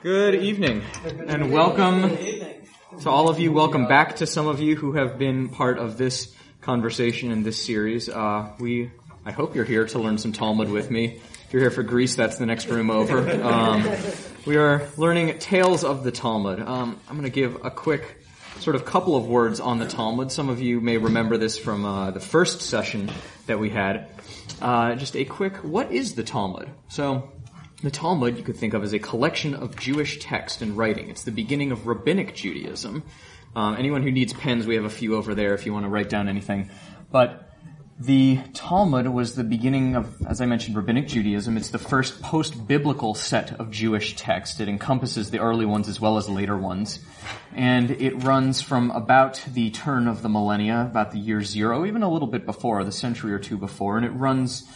Good evening, and welcome to all of you. Welcome back to some of you who have been part of this conversation in this series. Uh, we, I hope you're here to learn some Talmud with me. If you're here for Greece, that's the next room over. Um, we are learning Tales of the Talmud. Um, I'm going to give a quick sort of couple of words on the Talmud. Some of you may remember this from uh, the first session that we had. Uh, just a quick, what is the Talmud? So, the Talmud you could think of as a collection of Jewish text and writing. It's the beginning of rabbinic Judaism. Um, anyone who needs pens, we have a few over there if you want to write down anything. But the Talmud was the beginning of, as I mentioned, rabbinic Judaism. It's the first post-biblical set of Jewish text. It encompasses the early ones as well as later ones. And it runs from about the turn of the millennia, about the year zero, even a little bit before, the century or two before, and it runs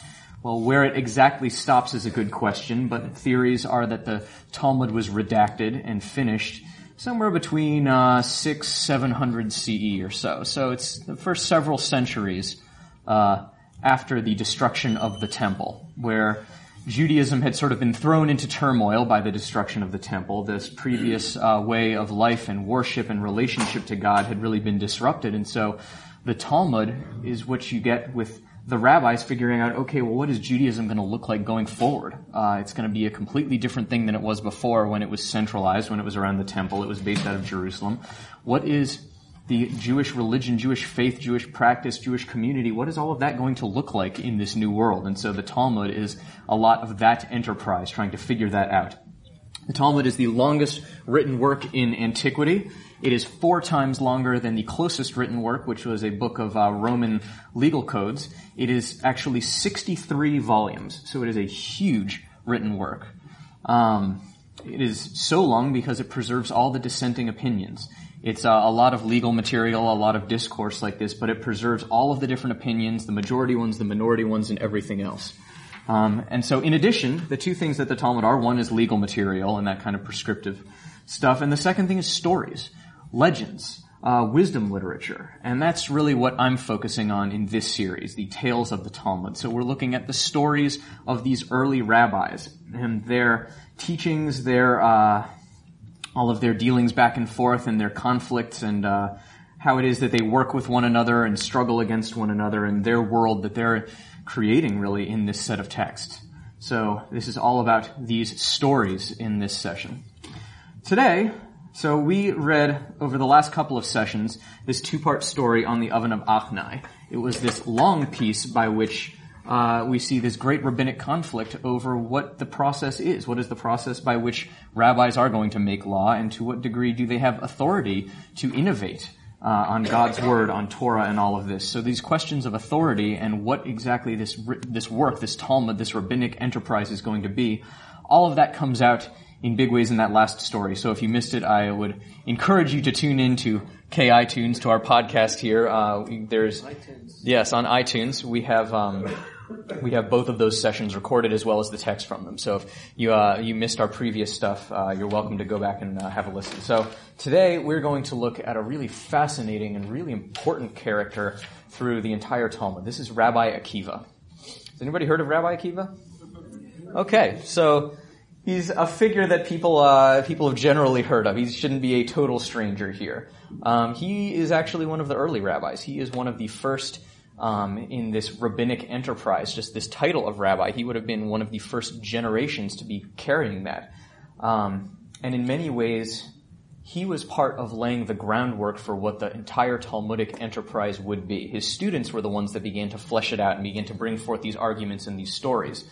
well, where it exactly stops is a good question, but theories are that the Talmud was redacted and finished somewhere between uh, six, seven hundred CE or so. So it's the first several centuries uh, after the destruction of the temple, where Judaism had sort of been thrown into turmoil by the destruction of the temple. This previous uh, way of life and worship and relationship to God had really been disrupted, and so the Talmud is what you get with the rabbis figuring out, okay, well, what is Judaism going to look like going forward? Uh, it's going to be a completely different thing than it was before when it was centralized, when it was around the temple. It was based out of Jerusalem. What is the Jewish religion, Jewish faith, Jewish practice, Jewish community? What is all of that going to look like in this new world? And so the Talmud is a lot of that enterprise, trying to figure that out. The Talmud is the longest written work in antiquity. It is four times longer than the closest written work, which was a book of uh, Roman legal codes. It is actually 63 volumes, so it is a huge written work. Um, it is so long because it preserves all the dissenting opinions. It's uh, a lot of legal material, a lot of discourse like this, but it preserves all of the different opinions, the majority ones, the minority ones, and everything else. Um, and so, in addition, the two things that the Talmud are one is legal material and that kind of prescriptive stuff, and the second thing is stories legends, uh, wisdom literature. And that's really what I'm focusing on in this series, the Tales of the Talmud. So we're looking at the stories of these early rabbis and their teachings, their, uh, all of their dealings back and forth and their conflicts and, uh, how it is that they work with one another and struggle against one another and their world that they're creating really in this set of text. So this is all about these stories in this session. Today, so we read over the last couple of sessions this two-part story on the oven of Achnai. It was this long piece by which uh, we see this great rabbinic conflict over what the process is. What is the process by which rabbis are going to make law, and to what degree do they have authority to innovate uh, on God's word, on Torah, and all of this? So these questions of authority and what exactly this this work, this Talmud, this rabbinic enterprise is going to be, all of that comes out in big ways in that last story. So if you missed it, I would encourage you to tune in to K iTunes to our podcast here. Uh, there's iTunes. yes on iTunes we have. Um, we have both of those sessions recorded as well as the text from them. So if you uh, you missed our previous stuff, uh, you're welcome to go back and uh, have a listen. So today we're going to look at a really fascinating and really important character through the entire Talmud. This is Rabbi Akiva. Has anybody heard of Rabbi Akiva? Okay, so he's a figure that people uh, people have generally heard of. He shouldn't be a total stranger here. Um, he is actually one of the early rabbis. He is one of the first um, in this rabbinic enterprise. Just this title of rabbi, he would have been one of the first generations to be carrying that. Um, and in many ways, he was part of laying the groundwork for what the entire Talmudic enterprise would be. His students were the ones that began to flesh it out and began to bring forth these arguments and these stories.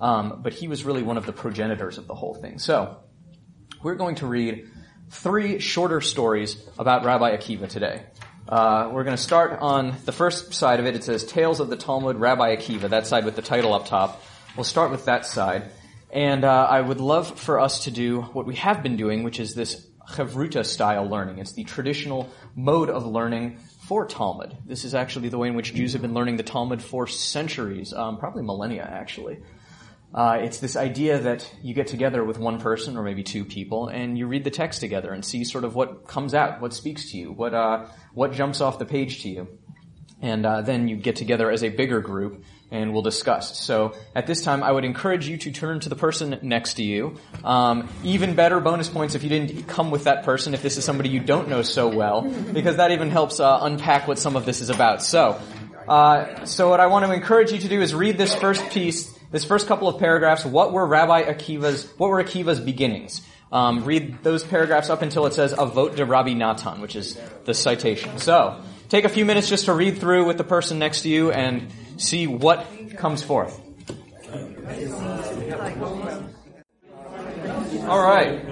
Um, but he was really one of the progenitors of the whole thing. So, we're going to read three shorter stories about Rabbi Akiva today. Uh, we're going to start on the first side of it. It says Tales of the Talmud, Rabbi Akiva, that side with the title up top. We'll start with that side. And uh, I would love for us to do what we have been doing, which is this Chavruta style learning. It's the traditional mode of learning for Talmud. This is actually the way in which Jews have been learning the Talmud for centuries, um, probably millennia actually. Uh, it's this idea that you get together with one person or maybe two people and you read the text together and see sort of what comes out, what speaks to you, what uh, what jumps off the page to you, and uh, then you get together as a bigger group and we'll discuss. So at this time, I would encourage you to turn to the person next to you. Um, even better bonus points if you didn't come with that person, if this is somebody you don't know so well, because that even helps uh, unpack what some of this is about. So, uh, so what I want to encourage you to do is read this first piece, this first couple of paragraphs. What were Rabbi Akiva's, what were Akiva's beginnings? Um, read those paragraphs up until it says Avot de Rabbi Natan, which is the citation. So, take a few minutes just to read through with the person next to you and see what comes forth. All right.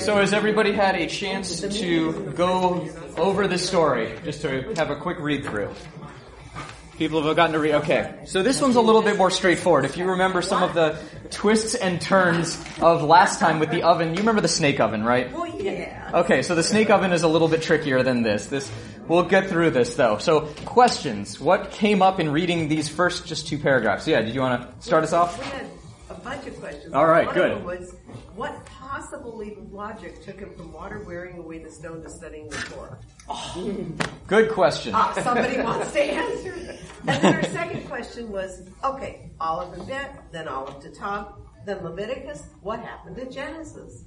So has everybody had a chance to go over the story, just to have a quick read through? People have gotten to read. Okay, so this one's a little bit more straightforward. If you remember some of the twists and turns of last time with the oven, you remember the snake oven, right? Oh yeah. Okay, so the snake oven is a little bit trickier than this. This we'll get through this though. So questions. What came up in reading these first just two paragraphs? Yeah, did you want to start us off? We had a bunch of questions. All right, One good. Of them was, what possible leap of logic took him from water wearing away the stone to studying the Torah? Good question. Uh, somebody wants to answer. And then our second question was, okay, Aleph and Bet, then Aleph to Tav, then Leviticus. What happened to Genesis?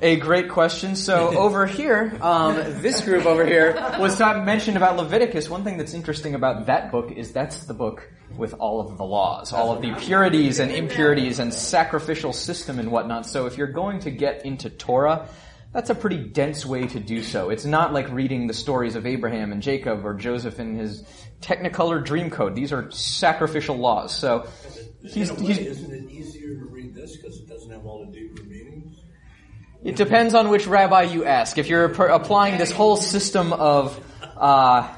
A great question. So over here, um, this group over here was talk- mentioned about Leviticus. One thing that's interesting about that book is that's the book with all of the laws, all of the purities and impurities and sacrificial system and whatnot. So if you're going to get into Torah, that's a pretty dense way to do so. It's not like reading the stories of Abraham and Jacob or Joseph and his Technicolor dream code. These are sacrificial laws. So he's, way, he's isn't it easier to read this because it doesn't have all the deeper meanings? It depends on which rabbi you ask. If you're applying this whole system of uh,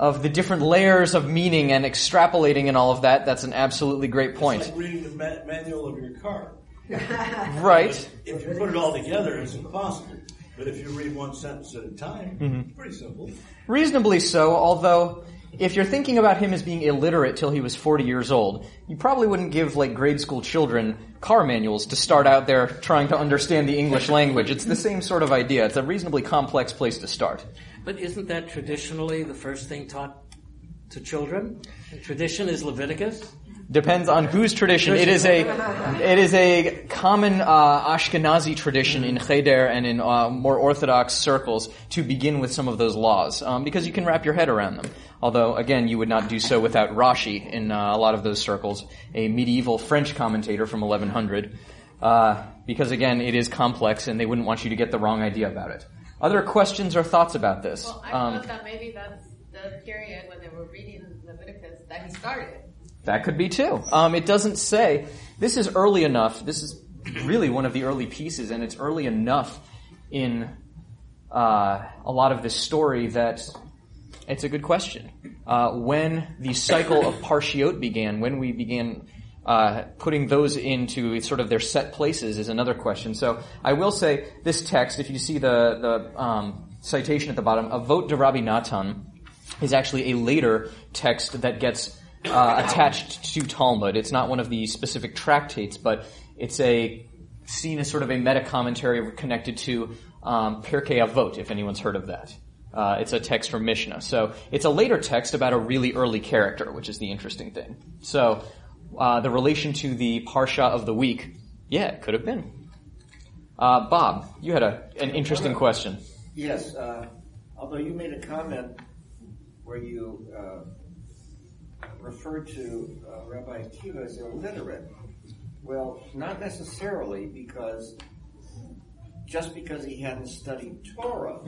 of the different layers of meaning and extrapolating and all of that, that's an absolutely great It's point. like reading the ma- manual of your car. Right. If you put it all together, it's impossible. But if you read one sentence at a time, Mm-hmm. it's pretty simple. Reasonably so, although if you're thinking about him as being illiterate till he was 40 years old, you probably wouldn't give like grade school children car manuals to start out there trying to understand the English language. It's the same sort of idea. It's a reasonably complex place to start. But isn't that traditionally the first thing taught to children? Tradition is Leviticus. Depends on whose tradition. It is a, it is a common uh, Ashkenazi tradition in Cheder and in uh, more Orthodox circles to begin with some of those laws, um, because you can wrap your head around them. Although, again, you would not do so without Rashi in uh, a lot of those circles, a medieval French commentator from 1100, uh, because again, it is complex and they wouldn't want you to get the wrong idea about it. Other questions or thoughts about this? Well, I Um, thought that maybe that's the period when they were reading Leviticus that he started. That could be too. Um, it doesn't say. This is early enough. This is really one of the early pieces, and it's early enough in uh, a lot of this story that it's a good question. Uh, when the cycle of Parshiot began, when we began uh, putting those into sort of their set places, is another question. So I will say this text, if you see the the um, citation at the bottom, Avot de Rabbi Natan is actually a later text that gets uh, attached to Talmud. It's not one of the specific tractates, but it's a seen as sort of a meta commentary connected to um, Pirkei Avot, if anyone's heard of that. Uh, it's a text from Mishnah. So it's a later text about a really early character, which is the interesting thing. So uh, the relation to the Parsha of the week, yeah, it could have been. Uh, Bob, you had a, an interesting question. Yes, uh, although you made a comment where you uh, referred to uh, Rabbi Akiva as illiterate. Well, not necessarily, because just because he hadn't studied Torah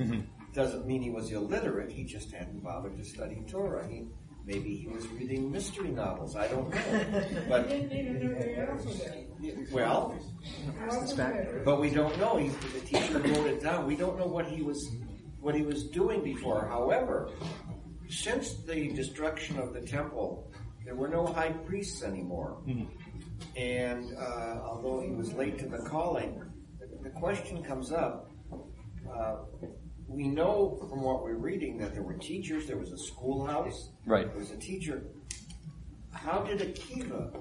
doesn't mean he was illiterate. He just hadn't bothered to study Torah. He maybe he was reading mystery novels. I don't know, but well, but we don't know. He, the teacher wrote it down. We don't know what he was what he was doing before. However, since the destruction of the temple, there were no high priests anymore. And uh, although he was late to the calling, the, the question comes up. Uh, we know from what we're reading that there were teachers. There was a schoolhouse. Right. There was a teacher. How did Akiva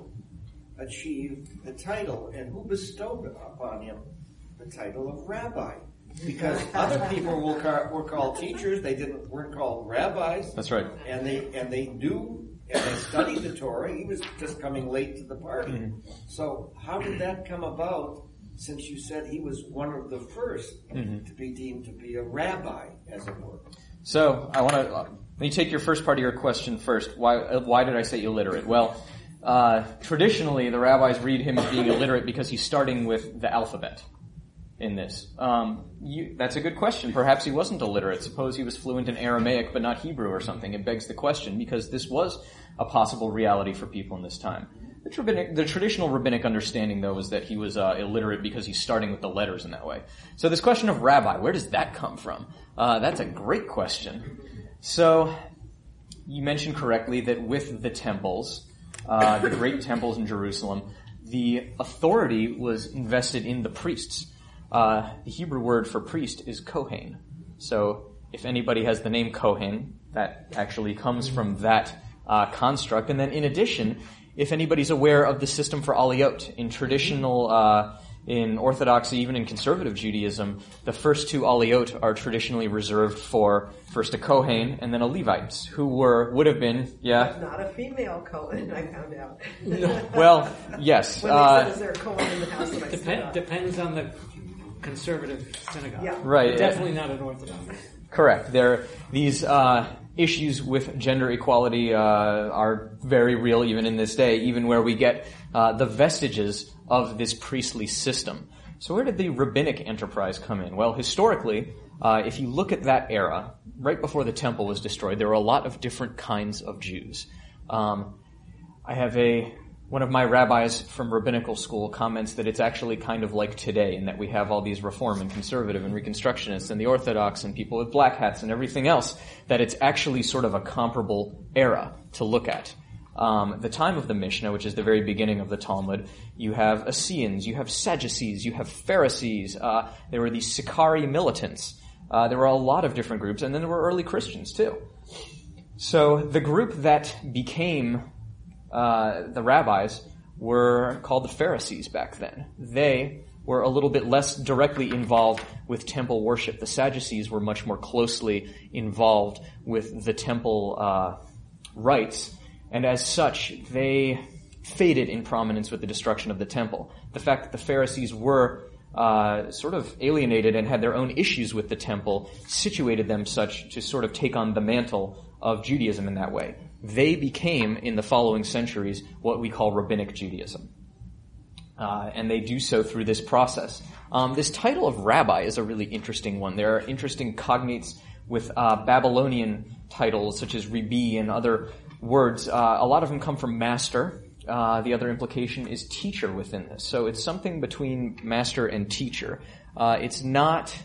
achieve the title, and who bestowed upon him the title of rabbi? Because other people were, ca- were called teachers; they didn't weren't called rabbis. That's right. And they and they knew and they studied the Torah. He was just coming late to the party. Mm-hmm. So how did that come about? Since you said he was one of the 1st Mm-hmm. to be deemed to be a rabbi, as it were. So I want to let me take your first part of your question first. Why why did I say illiterate? Well, uh, traditionally the rabbis read him as being illiterate because he's starting with the alphabet in this. Um, you, that's a good question. Perhaps he wasn't illiterate. Suppose he was fluent in Aramaic but not Hebrew or something. It begs the question because this was a possible reality for people in this time. The, rabbinic, the traditional rabbinic understanding, though, is that he was uh, illiterate because he's starting with the letters in that way. So this question of rabbi, where does that come from? Uh, that's a great question. So you mentioned correctly that with the temples, uh, the great temples in Jerusalem, the authority was invested in the priests. Uh, the Hebrew word for priest is kohen. So if anybody has the name kohen, that actually comes from that uh, construct. And then in addition, if anybody's aware of the system for aliyot in traditional, uh, in Orthodoxy, even in conservative Judaism, the first two aliyot are traditionally reserved for first a Kohen and then a Levite, who were would have been, yeah, Not a female Cohen, I found out. well, yes, When uh, said, is there a Cohen in the house? And I Dep- up. depends on the conservative synagogue. Yeah. right, Definitely not an Orthodox. Correct. There, these uh, issues with gender equality uh, are very real even in this day, even where we get uh, the vestiges of this priestly system. So where did the rabbinic enterprise come in? Well, historically, uh, if you look at that era, right before the temple was destroyed, there were a lot of different kinds of Jews. Um, I have a one of my rabbis from rabbinical school comments that it's actually kind of like today in that we have all these reform and conservative and reconstructionists and the orthodox and people with black hats and everything else that it's actually sort of a comparable era to look at. Um, the time of the Mishnah, which is the very beginning of the Talmud, you have Essenes, you have Sadducees, you have Pharisees. Uh, there were these Sicarii militants. Uh, there were a lot of different groups, and then there were early Christians too. So the group that became uh, the rabbis were called the Pharisees back then. They were a little bit less directly involved with temple worship. The Sadducees were much more closely involved with the temple uh, rites, and as such, they faded in prominence with the destruction of the temple. The fact that the Pharisees were uh, sort of alienated and had their own issues with the temple situated them such to sort of take on the mantle of Judaism in that way. They became, in the following centuries, what we call rabbinic Judaism. Uh, and they do so through this process. Um, this title of rabbi is a really interesting one. There are interesting cognates with uh, Babylonian titles such as Rebi and other words. Uh, a lot of them come from master. Uh, the other implication is teacher within this. So it's something between master and teacher. Uh, it's not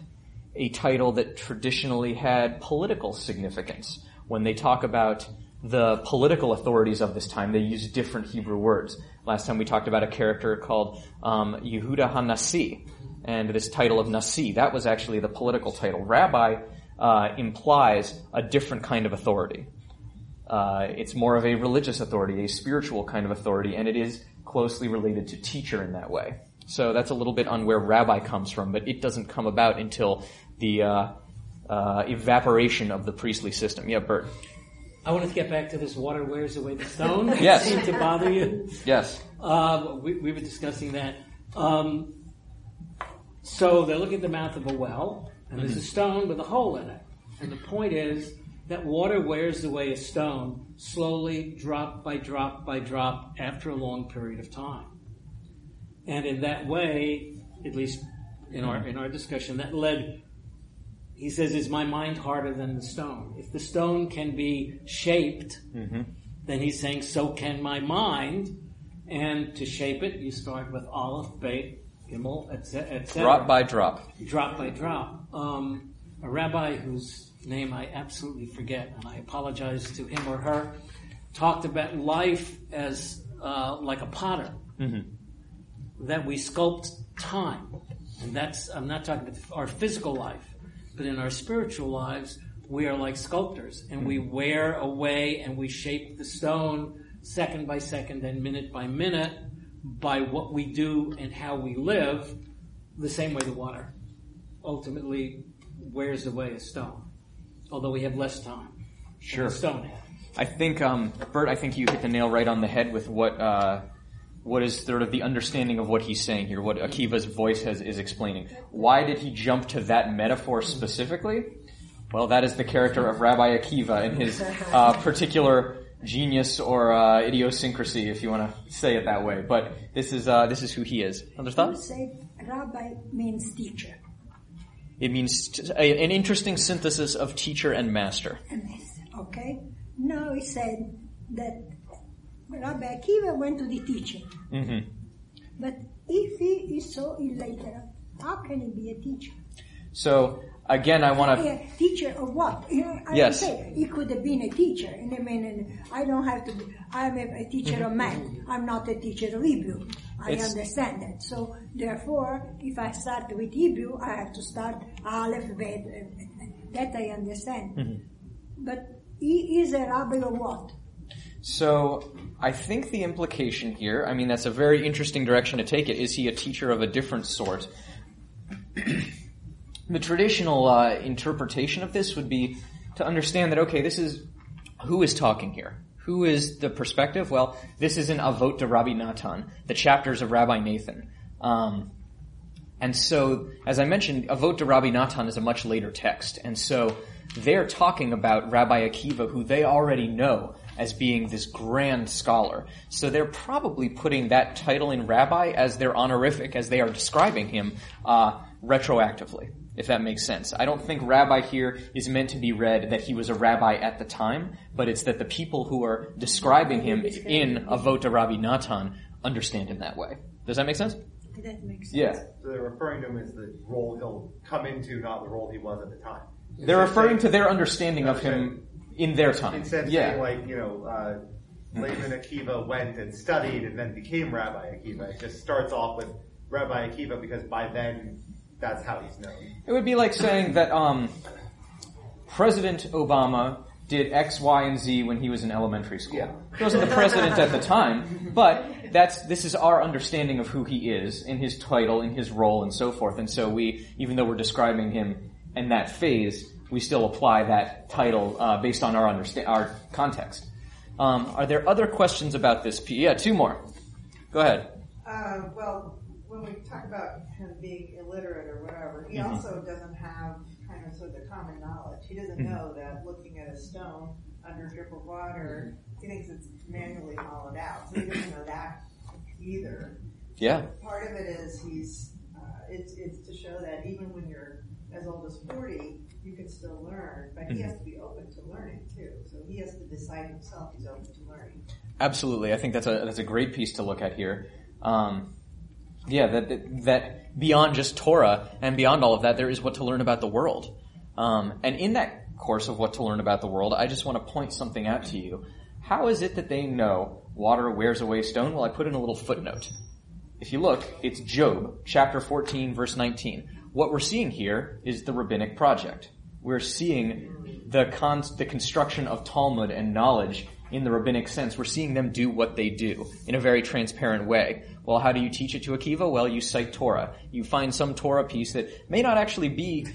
a title that traditionally had political significance. When they talk about the political authorities of this time, they use different Hebrew words. Last time we talked about a character called um, Yehuda HaNasi, and this title of Nasi, that was actually the political title. Rabbi uh, implies a different kind of authority. Uh, it's more of a religious authority, a spiritual kind of authority, and it is closely related to teacher in that way. So that's a little bit on where rabbi comes from, but it doesn't come about until the uh, uh, evaporation of the priestly system. Yeah, Bert. I wanted to get back to this water wears away the stone. Yes. It seemed to bother you. Yes. Um, we, we were discussing that. Um, so they look at the mouth of a well, and there's a stone with a hole in it. And the point is that water wears away a stone slowly, drop by drop by drop, after a long period of time. And in that way, at least in our in our discussion, that led. He says, "Is my mind harder than the stone? If the stone can be shaped, then he's saying, so can my mind." And to shape it, you start with Aleph, Bet, Gimel, etc. Et Drop by drop. drop by drop. Um, a rabbi whose name I absolutely forget, and I apologize to him or her, talked about life as uh, like a potter, that we sculpt time, and that's I'm not talking about our physical life, but in our spiritual lives, we are like sculptors, and we wear away and we shape the stone second by second and minute by minute by what we do and how we live, the same way the water ultimately wears away a stone, although we have less time. Sure. stone. I think, um, Bert, I think you hit the nail right on the head with what uh, what is sort of the understanding of what he's saying here, what Akiva's voice has, is explaining. Why did he jump to that metaphor specifically? Well, that is the character of Rabbi Akiva and his uh, particular genius or uh, idiosyncrasy, if you want to say it that way. But this is uh, this is who he is. Other You thoughts? said rabbi means teacher. It means t- a, an interesting synthesis of teacher and master. Okay? Now he said that Rabbi Akiva went to the teacher. hmm But if he is so illiterate, how can he be a teacher? So again, I want to. A teacher of what? You know, I Yes. say he could have been a teacher. And I mean, I don't have to. Be, I'm a, a teacher of math. I'm not a teacher of Hebrew. I understand that. So therefore, if I start with Hebrew, I have to start Aleph, Bet. That I understand. But he is a rabbi or what? So I think the implication here, I mean, that's a very interesting direction to take it. Is he a teacher of a different sort? the traditional uh, interpretation of this would be to understand that okay, this is who is talking here. Who is the perspective? Well, this is in Avot de Rabbi Natan, the chapters of Rabbi Nathan. Um, and so, as I mentioned, Avot de Rabbi Natan is a much later text. And so they're talking about Rabbi Akiva, who they already know as being this grand scholar. So they're probably putting that title in rabbi as their honorific, as they are describing him, uh, retroactively, if that makes sense. I don't think rabbi here is meant to be read that he was a rabbi at the time, but it's that the people who are describing him in Avot de Rabbi Natan understand him that way. Does that make sense? That makes sense. Yeah. So they're referring to him as the role he'll come into, not the role he was at the time. They're referring to their understanding of him in their time. Instead of Yeah. like, you know, uh, Laban Akiva went and studied and then became Rabbi Akiva. It just starts off with Rabbi Akiva because by then that's how he's known. It would be like saying that um, President Obama did X, Y, and Z when he was in elementary school. Yeah. He wasn't the president at the time, but that's this is our understanding of who he is in his title, in his role, and so forth. And so we, even though we're describing him in that phase, we still apply that title uh, based on our understand our context. Um, are there other questions about this? P- Yeah, two more. Go ahead. Uh, well, when we talk about him being illiterate or whatever, he Mhm. also doesn't have kind of sort of the common knowledge. He doesn't Mhm. know that looking at a stone under a drip of water, he thinks it's manually hollowed out. So he doesn't know that either. Yeah. Part of it is he's, uh, it's, it's to show that even when you're as old as 40, you can still learn, but he Mhm. has to be open to learning too. So he has to decide himself he's open to learning. Absolutely, I think that's a that's a great piece to look at here. Um, yeah, that, that beyond just Torah and beyond all of that, there is what to learn about the world. Um, and in that course of what to learn about the world, I just want to point something out to you. How is it that they know water wears away stone? Well, I put in a little footnote. If you look, it's Job, chapter 14, verse 19. What we're seeing here is the rabbinic project. We're seeing the the construction of Talmud and knowledge in the rabbinic sense. We're seeing them do what they do in a very transparent way. Well, how do you teach it to Akiva? Well, you cite Torah. You find some Torah piece that may not actually be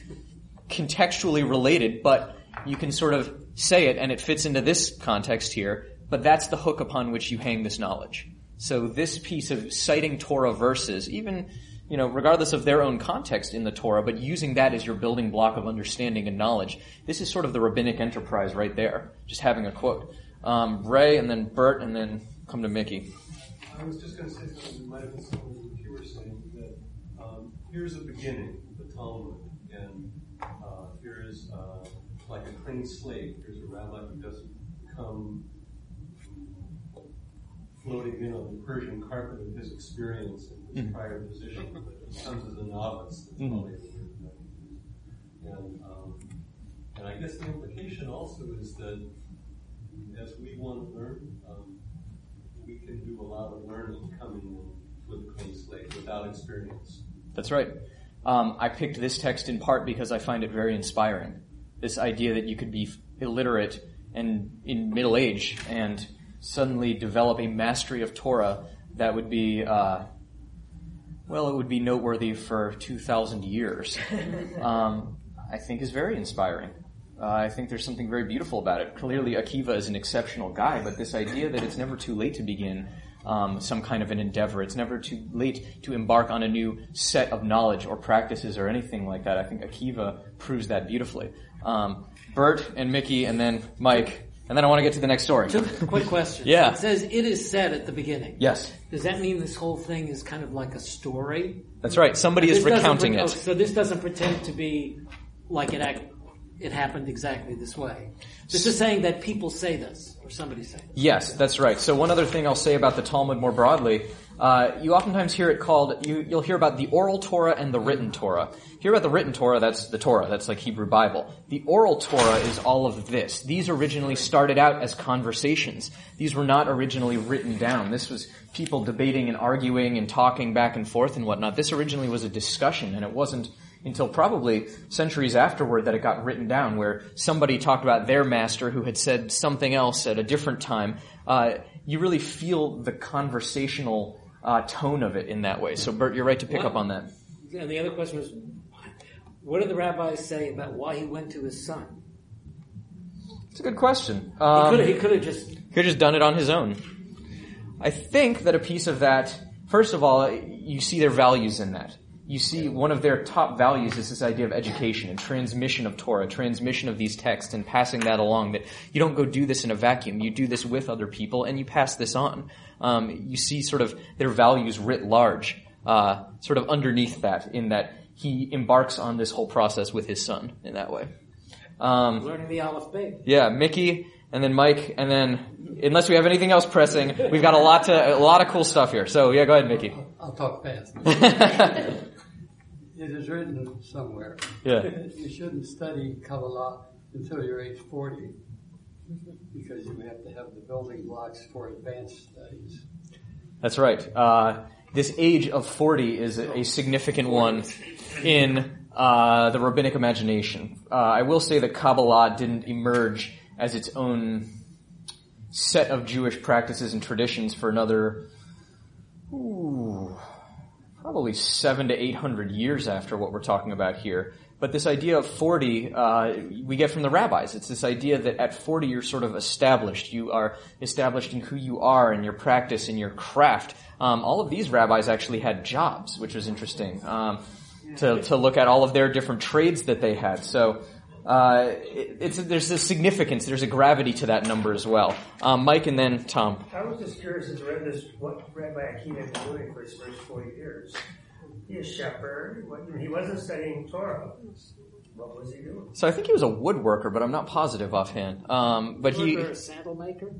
contextually related, but you can sort of say it and it fits into this context here, but that's the hook upon which you hang this knowledge. So this piece of citing Torah verses, even, you know, regardless of their own context in the Torah, but using that as your building block of understanding and knowledge, this is sort of the rabbinic enterprise right there. Just having a quote. Um, Ray and then Bert and then come to Mickey. I was just going to say something that might have been something that you were saying that um, here's a beginning, the Talmud, and uh, here is uh, like a clean slate. Here's a rabbi who doesn't come floating in on the Persian carpet of his experience and his Mhm. prior position, but he comes as a novice. That's Mhm. probably the word that And, um, and I guess the implication also is that as we want to learn, um, we can do a lot of learning coming in with a clean slate without experience. That's right. Um, I picked this text in part because I find it very inspiring. This idea that you could be illiterate and in middle age and suddenly develop a mastery of Torah that would be, uh, well, it would be noteworthy for 2,000 years, um, I think is very inspiring. Uh, I think there's something very beautiful about it. Clearly, Akiva is an exceptional guy, but this idea that it's never too late to begin um, some kind of an endeavor, it's never too late to embark on a new set of knowledge or practices or anything like that. I think Akiva proves that beautifully. Um, Bert and Mickey, and then Mike, and then I want to get to the next story. Quick question. Yeah. It says it is said at the beginning. Yes, Does that mean this whole thing is kind of like a story? that's right. Somebody is recounting pre- oh, it. so this doesn't pretend to be like it act, it happened exactly this way. This is saying that people say this, or somebody say this. Yes, that's right. So one other thing I'll say about the Talmud more broadly, uh, you oftentimes hear it called, you, you'll hear about the oral Torah and the written Torah. Hear about the written Torah, that's the Torah, that's like Hebrew Bible. The oral Torah is all of this. These originally started out as conversations. These were not originally written down. This was people debating and arguing and talking back and forth and whatnot. This originally was a discussion and it wasn't until probably centuries afterward that it got written down where somebody talked about their master who had said something else at a different time. Uh, you really feel the conversational uh, tone of it in that way. So Bert, you're right to pick up on that. And the other question was, what did the rabbis say about why he went to his son? It's a good question. He Um, could have, he could have just, Could have just done it on his own. I think that a piece of that, first of all, you see their values in that. You see one of their top values is this idea of education and transmission of Torah, transmission of these texts and passing that along. That you don't go do this in a vacuum. You do this with other people and you pass this on. Um, you see sort of their values writ large, uh, sort of underneath that in that he embarks on this whole process with his son in that way. Um, learning the Aleph yeah, Mickey, and then Mike, and then unless we have anything else pressing, we've got a lot to a lot of cool stuff here. So yeah, go ahead, Mickey. I'll talk fast. It is written somewhere. Yeah. You shouldn't study Kabbalah until you're age 40 because you have to have the building blocks for advanced studies. That's right. Uh, this age of forty is a, a significant one in uh, the rabbinic imagination. Uh, I will say that Kabbalah didn't emerge as its own set of Jewish practices and traditions for another. Ooh, probably seven to eight hundred years after what we're talking about here. But this idea of 40, uh, we get from the rabbis. It's this idea that at 40 you're sort of established. You are established in who you are and your practice and your craft. Um, all of these rabbis actually had jobs, which was interesting um, to, to look at all of their different trades that they had. So uh, it, it's, there's a significance, there's a gravity to that number as well. Um, Mike and then Tom. I was just curious as I read this, what Rabbi Akiva had been doing for his first 40 years. He a shepherd. He wasn't studying Torah. What was he doing? So I think he was a woodworker, but I'm not positive offhand. Um, but he, a sandal maker?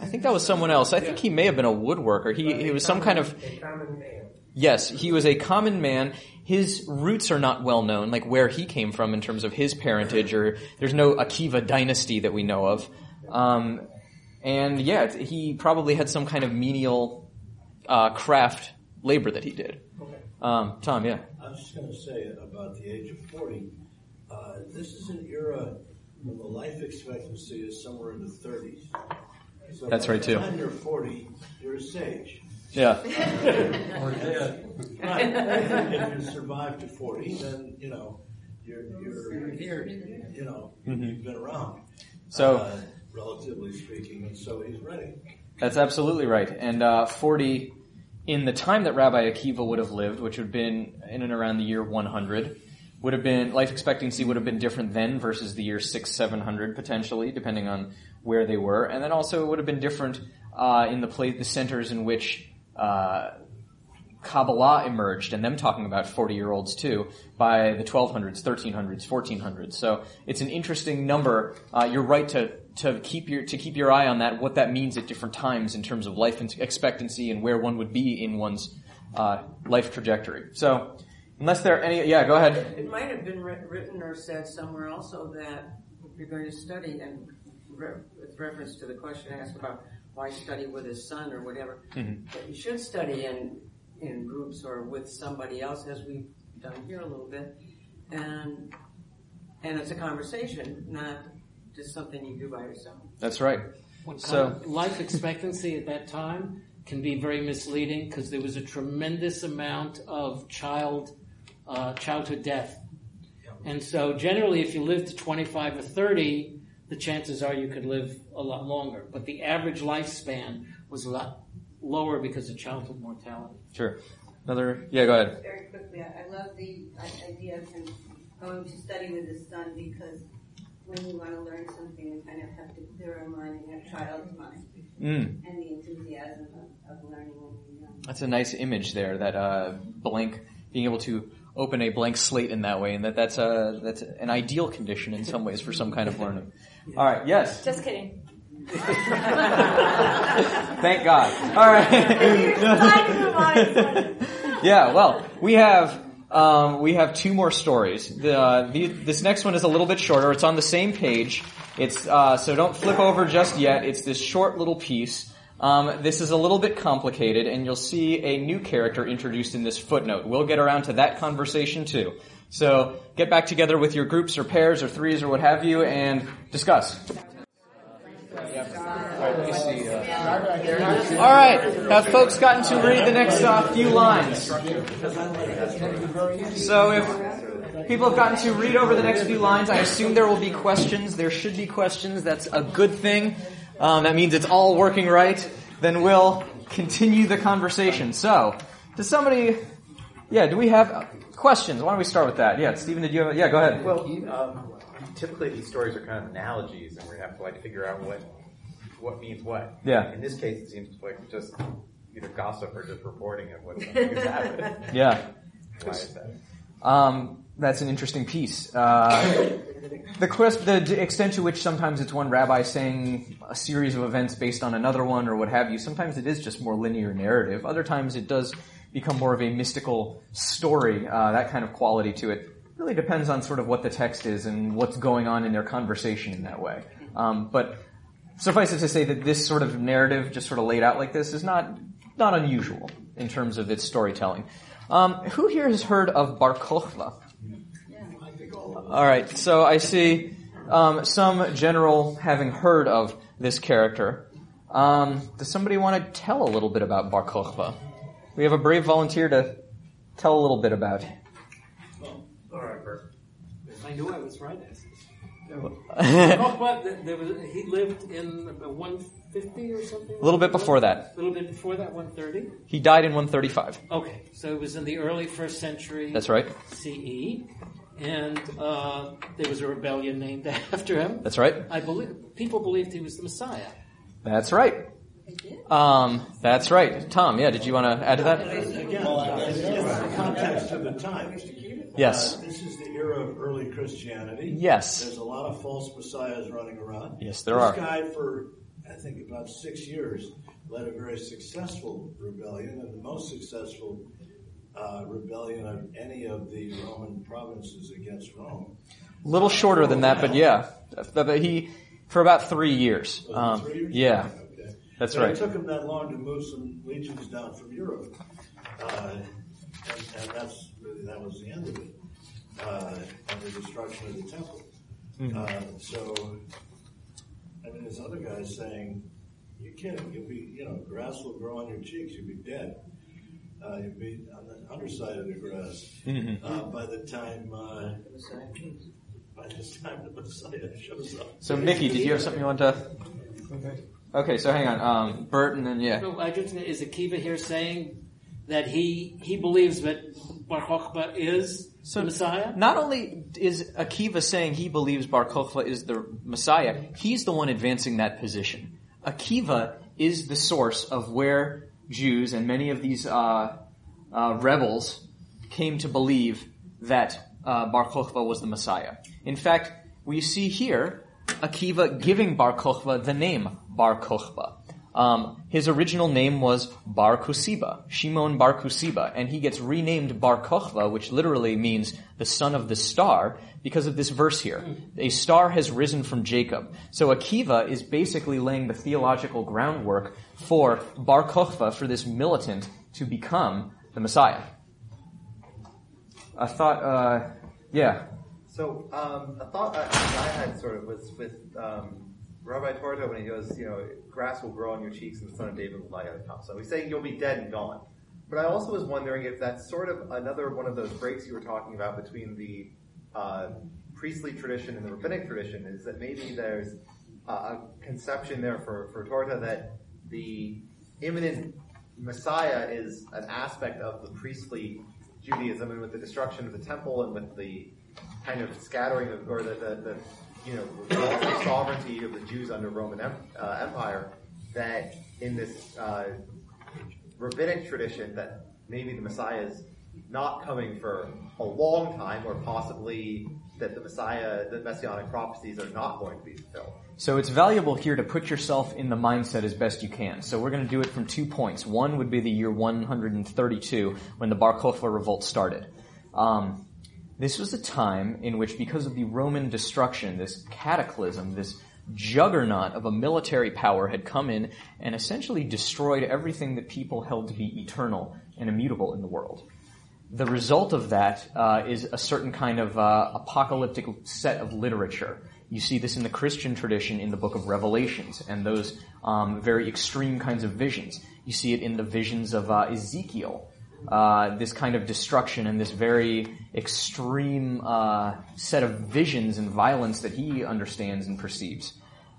I think that was someone else. I think he may have been a woodworker. He, he was some kind of, A common man. yes, he was a common man. His roots are not well known, like where he came from in terms of his parentage, or there's no Akiva dynasty that we know of. Um, and yeah, he probably had some kind of menial uh, craft labor that he did. Um, Tom, yeah. I was just going to say about the age of 40, uh, this is an era when the life expectancy is somewhere in the 30s. So That's right, too. you're 40, you're a sage. Yeah. Or dead. Right. if you survive to 40, then, you know, you're, you're here, you know, you've been around. So- uh, relatively speaking, and so he's ready. That's absolutely right. And uh, 40, in the time that Rabbi Akiva would have lived, which would have been in and around the year 100, would have been life expectancy would have been different then versus the year six, seven hundred potentially, depending on where they were, and then also it would have been different uh, in the place, the centers in which uh, Kabbalah emerged, and them talking about 40 year olds too, by the 1200s, 1300s, 1400s. So it's an interesting number. Uh, you're right to, to keep your, to keep your eye on that, what that means at different times in terms of life expectancy and where one would be in one's, uh, life trajectory. So, unless there are any, yeah, go ahead. It might have been written or said somewhere also that if you're going to study, and re- with reference to the question asked about why study with his son or whatever, Mhm. that you should study in in groups or with somebody else, as we've done here a little bit, and and it's a conversation, not just something you do by yourself. That's right. What So- kind of life expectancy at that time can be very misleading because there was a tremendous amount of child uh, childhood death, And so generally, if you live to 25 or 30, the chances are you could live a lot longer. But the average lifespan was a lot lower because of childhood mortality. Sure. Another, yeah, go ahead. Very quickly, I I love the idea of him going to study with his son because when you want to learn something, you kind of have to clear a mind in a child's mind Mm. and the enthusiasm of, of learning when you're young. That's a nice image there. That uh, blank, being able to open a blank slate in that way, and that that's a that's an ideal condition in some ways for some kind of learning. All right. Yes. Just kidding. Thank God. All right. yeah. Well, we have um, we have two more stories. The, uh, the, this next one is a little bit shorter. It's on the same page. It's uh, so don't flip over just yet. It's this short little piece. Um, this is a little bit complicated, and you'll see a new character introduced in this footnote. We'll get around to that conversation too. So get back together with your groups or pairs or threes or what have you, and discuss. All right, have folks gotten to read the next uh, few lines? So if people have gotten to read over the next few lines, I assume there will be questions. There should be questions. That's a good thing. Um, that means it's all working right. Then we'll continue the conversation. So, does somebody? Yeah, do we have questions? Why don't we start with that? Yeah, Stephen, did you have? A, Yeah, go ahead. Well, um, typically these stories are kind of analogies, and we have to like figure out what what means what. Yeah. In this case, it seems like just either gossip or just reporting of what something happened. Yeah. Why is that? Um, that's an interesting piece. Uh, the quest, the extent to which sometimes it's one rabbi saying a series of events based on another one or what have you. Sometimes it is just more linear narrative. Other times it does become more of a mystical story. Uh, that kind of quality to it really depends on sort of what the text is and what's going on in their conversation in that way. Um, but suffice it to say that this sort of narrative, just sort of laid out like this, is not not unusual in terms of its storytelling. Um, who here has heard of Bar Kokhba? All right, so I see um, some general having heard of this character. Um, does somebody want to tell a little bit about Bar Kokhba? We have a brave volunteer to tell a little bit about. All right, Bert. I knew I was right. Oh, but there was, he lived in uh, 150 or something? A little bit before that. A little bit before that, 130? He died in 135. Okay, so it was in the early first century That's right. CE, and uh, there was a rebellion named after him. That's right. I believe people believed he was the Messiah. That's right. Um, that's right. Tom, yeah, did you want to add to that? Again, the context of the time. Yes. Uh, this is the era of early Christianity. Yes. There's a lot of false messiahs running around. Yes, there this are. This guy, for I think about six years, led a very successful rebellion, and the most successful uh, rebellion of any of the Roman provinces against Rome. A little shorter than that, but yeah. But he, for about three years. Um, Three years? yeah. Okay. That's But right. It took him that long to move some legions down from Europe, uh, and, and that's really that was the end of it, uh, and the destruction of the temple. Mhm. Uh, so, I mean, this other guy's saying, "You kidding? You'll be, you know, grass will grow on your cheeks. You'll be dead. Uh, you'll be on the underside of the grass Mhm. uh, by the time." Uh, by this time the Messiah shows up. So, Mickey, did you have something you want to? Okay, so hang on. Um, Bert, and then yeah. No, I just is Akiva here saying that he he believes that Bar Kokhba is the Messiah? Not only is Akiva saying he believes Bar Kokhba is the Messiah, he's the one advancing that position. Akiva is the source of where Jews and many of these uh, uh, rebels came to believe that uh, Bar Kokhba was the Messiah. In fact, we see here Akiva giving Bar Kokhba the name Bar Kokhba. Um, his original name was Bar Kusiba, Shimon Bar Kusiba, and he gets renamed Bar Kochva, which literally means the son of the star, because of this verse here. A star has risen from Jacob. So Akiva is basically laying the theological groundwork for Bar Kochva, for this militant, to become the Messiah. I thought, uh, yeah. So um, a thought I, I had sort of was with um, Rabbi Torta when he goes, you know, grass will grow on your cheeks and the son of David will lie on top. So he's saying you'll be dead and gone. But I also was wondering if that's sort of another one of those breaks you were talking about between the uh, priestly tradition and the rabbinic tradition is that maybe there's a conception there for, for Torta that the imminent Messiah is an aspect of the priestly Judaism, and with the destruction of the temple and with the kind of scattering of, or the, the, the you know, the sovereignty of the Jews under Roman uh, Empire, that in this uh, rabbinic tradition, that maybe the Messiah is not coming for a long time, or possibly that the Messiah, the messianic prophecies are not going to be fulfilled. So it's valuable here to put yourself in the mindset as best you can. So we're going to do it from two points. One would be the year 132 when the Bar Kokhba revolt started. Um, this was a time in which, because of the Roman destruction, this cataclysm, this juggernaut of a military power had come in and essentially destroyed everything that people held to be eternal and immutable in the world. The result of that uh, is a certain kind of uh, apocalyptic set of literature. You see this in the Christian tradition in the book of Revelations and those um, very extreme kinds of visions. You see it in the visions of uh, Ezekiel, uh, this kind of destruction and this very extreme uh, set of visions and violence that he understands and perceives.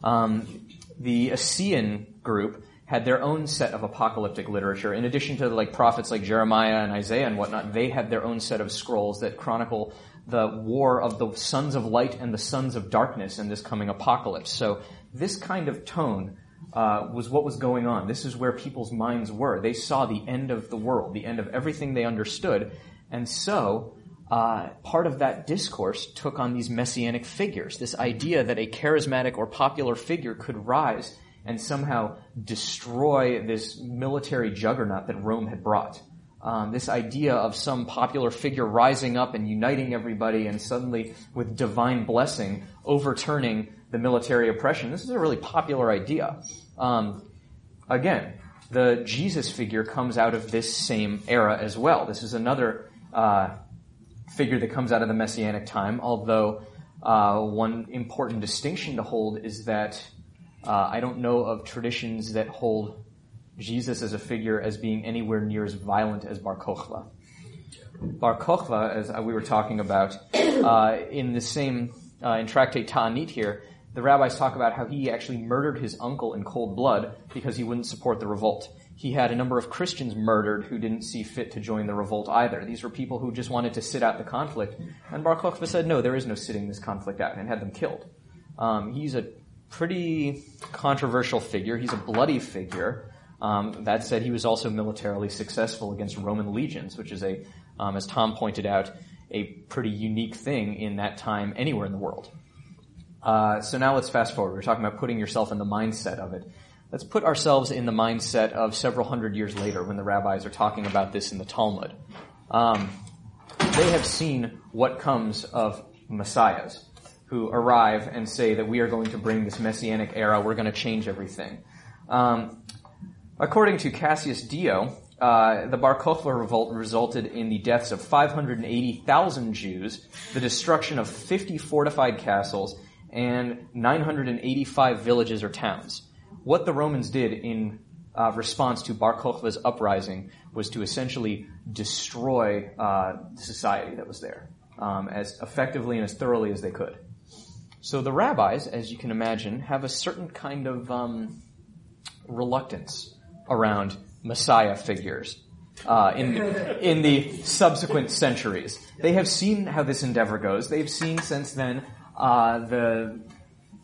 Um, the Essene group had their own set of apocalyptic literature. In addition to like prophets like Jeremiah and Isaiah and whatnot, they had their own set of scrolls that chronicle the war of the sons of light and the sons of darkness in this coming apocalypse. So this kind of tone uh, was what was going on. This is where people's minds were. They saw the end of the world, the end of everything they understood, and so uh, part of that discourse took on these messianic figures. This idea that a charismatic or popular figure could rise and somehow destroy this military juggernaut that Rome had brought. Um, this idea of some popular figure rising up and uniting everybody and suddenly with divine blessing overturning the military oppression. This is a really popular idea. Um, again, the Jesus figure comes out of this same era as well. This is another uh, figure that comes out of the Messianic time, although uh, one important distinction to hold is that uh, I don't know of traditions that hold Jesus as a figure as being anywhere near as violent as Bar Kokhba. Bar Kokhba, as we were talking about, uh, in the same, uh, in Tractate Ta'anit here, the rabbis talk about how he actually murdered his uncle in cold blood because he wouldn't support the revolt. He had a number of Christians murdered who didn't see fit to join the revolt either. These were people who just wanted to sit out the conflict. And Bar Kokhba said, no, there is no sitting this conflict out, and had them killed. Um, he's a pretty controversial figure. He's a bloody figure. Um, that said, he was also militarily successful against Roman legions, which is a, um, as Tom pointed out, a pretty unique thing in that time anywhere in the world. Uh, so now let's fast forward. We're talking about putting yourself in the mindset of it. Let's put ourselves in the mindset of several hundred years later when the rabbis are talking about this in the Talmud. Um, they have seen what comes of messiahs who arrive and say that we are going to bring this messianic era, we're going to change everything. Um, according to Cassius Dio, uh, the Bar Kokhba revolt resulted in the deaths of 580,000 Jews, the destruction of 50 fortified castles, and 985 villages or towns. What the Romans did in uh, response to Bar Kokhba's uprising was to essentially destroy uh, society that was there um, as effectively and as thoroughly as they could. So the rabbis, as you can imagine, have a certain kind of um, reluctance around Messiah figures uh, in in the subsequent centuries. They have seen how this endeavor goes. They've seen since then uh, the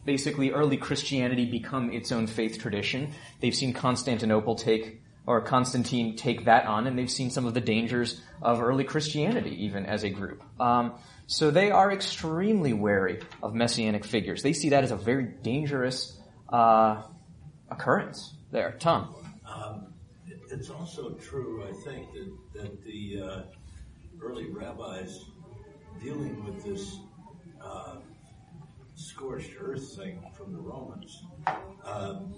basically early Christianity become its own faith tradition. They've seen Constantinople take or Constantine take that on, and they've seen some of the dangers of early Christianity even as a group. Um, so they are extremely wary of messianic figures. They see that as a very dangerous uh, occurrence. There, Tom. Um, it's also true, I think, that, that the uh, early rabbis dealing with this uh, scorched earth thing from the Romans, um,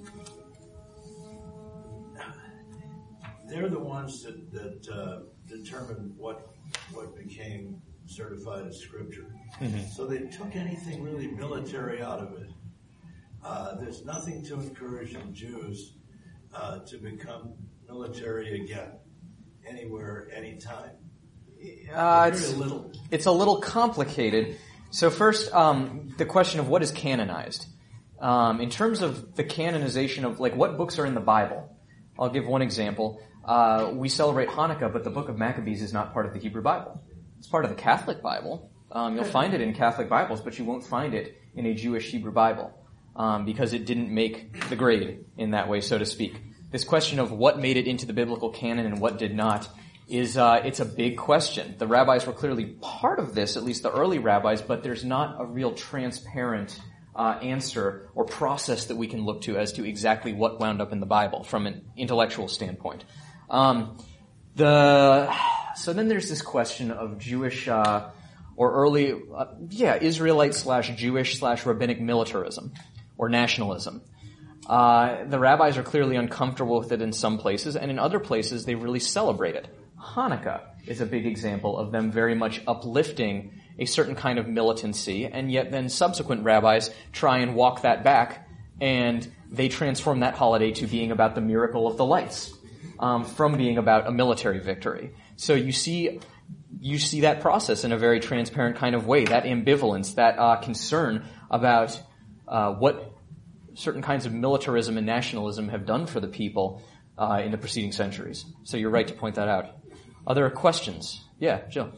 they're the ones that, that uh, determined what what became certified as scripture. Mm-hmm. So they took anything really military out of it. Uh, there's nothing to encourage the Jews uh, to become military again, anywhere, anytime. Uh, it's, it's a little complicated. So first, um, the question of what is canonized. Um, in terms of the canonization of like what books are in the Bible, I'll give one example. Uh, we celebrate Hanukkah, but the Book of Maccabees is not part of the Hebrew Bible. It's part of the Catholic Bible. Um, you'll find it in Catholic Bibles, but you won't find it in a Jewish Hebrew Bible um, because it didn't make the grade in that way, so to speak. This question of what made it into the biblical canon and what did not is uh, it's a big question. The rabbis were clearly part of this, at least the early rabbis, but there's not a real transparent uh, answer or process that we can look to as to exactly what wound up in the Bible from an intellectual standpoint. Um, the so then there's this question of Jewish uh, or early, uh, yeah, Israelite slash Jewish slash rabbinic militarism or nationalism. Uh, the rabbis are clearly uncomfortable with it in some places, and in other places they really celebrate it. Hanukkah is a big example of them very much uplifting a certain kind of militancy, and yet then subsequent rabbis try and walk that back, and they transform that holiday to being about the miracle of the lights, um, from being about a military victory. So you see, you see that process in a very transparent kind of way, that ambivalence, that uh, concern about uh, what certain kinds of militarism and nationalism have done for the people uh, in the preceding centuries. So you're right to point that out. Other questions? Yeah, Jill.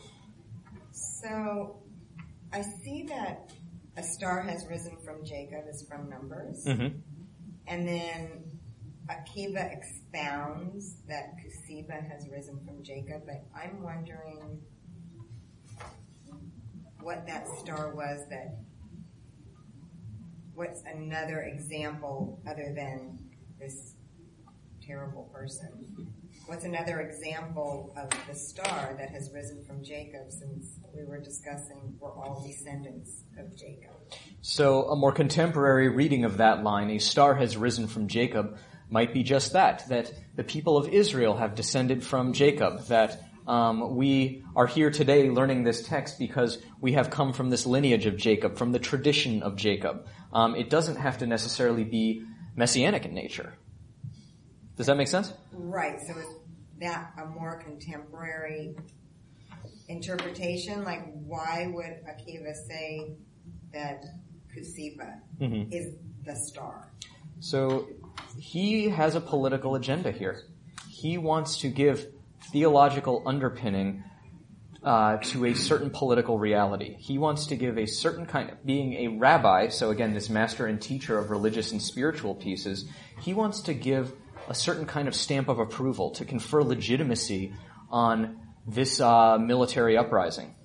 So I see that a star has risen from Jacob is from Numbers. Mm-hmm. And then Akiva expounds that Kusiba has risen from Jacob, but I'm wondering what that star was that what's another example other than this terrible person? What's another example of the star that has risen from Jacob since we were discussing we're all descendants of Jacob? So a more contemporary reading of that line, a star has risen from Jacob, might be just that, that the people of Israel have descended from Jacob, that um, we are here today learning this text because we have come from this lineage of Jacob, from the tradition of Jacob. Um, it doesn't have to necessarily be messianic in nature. Does that make sense? Right. So is that a more contemporary interpretation? Like, why would Akiva say that Kusiba Mhm. is the star? So he has a political agenda here. He wants to give theological underpinning uh, to a certain political reality. He wants to give a certain kind of, being a rabbi, so again, this master and teacher of religious and spiritual pieces, he wants to give a certain kind of stamp of approval to confer legitimacy on this uh, military uprising.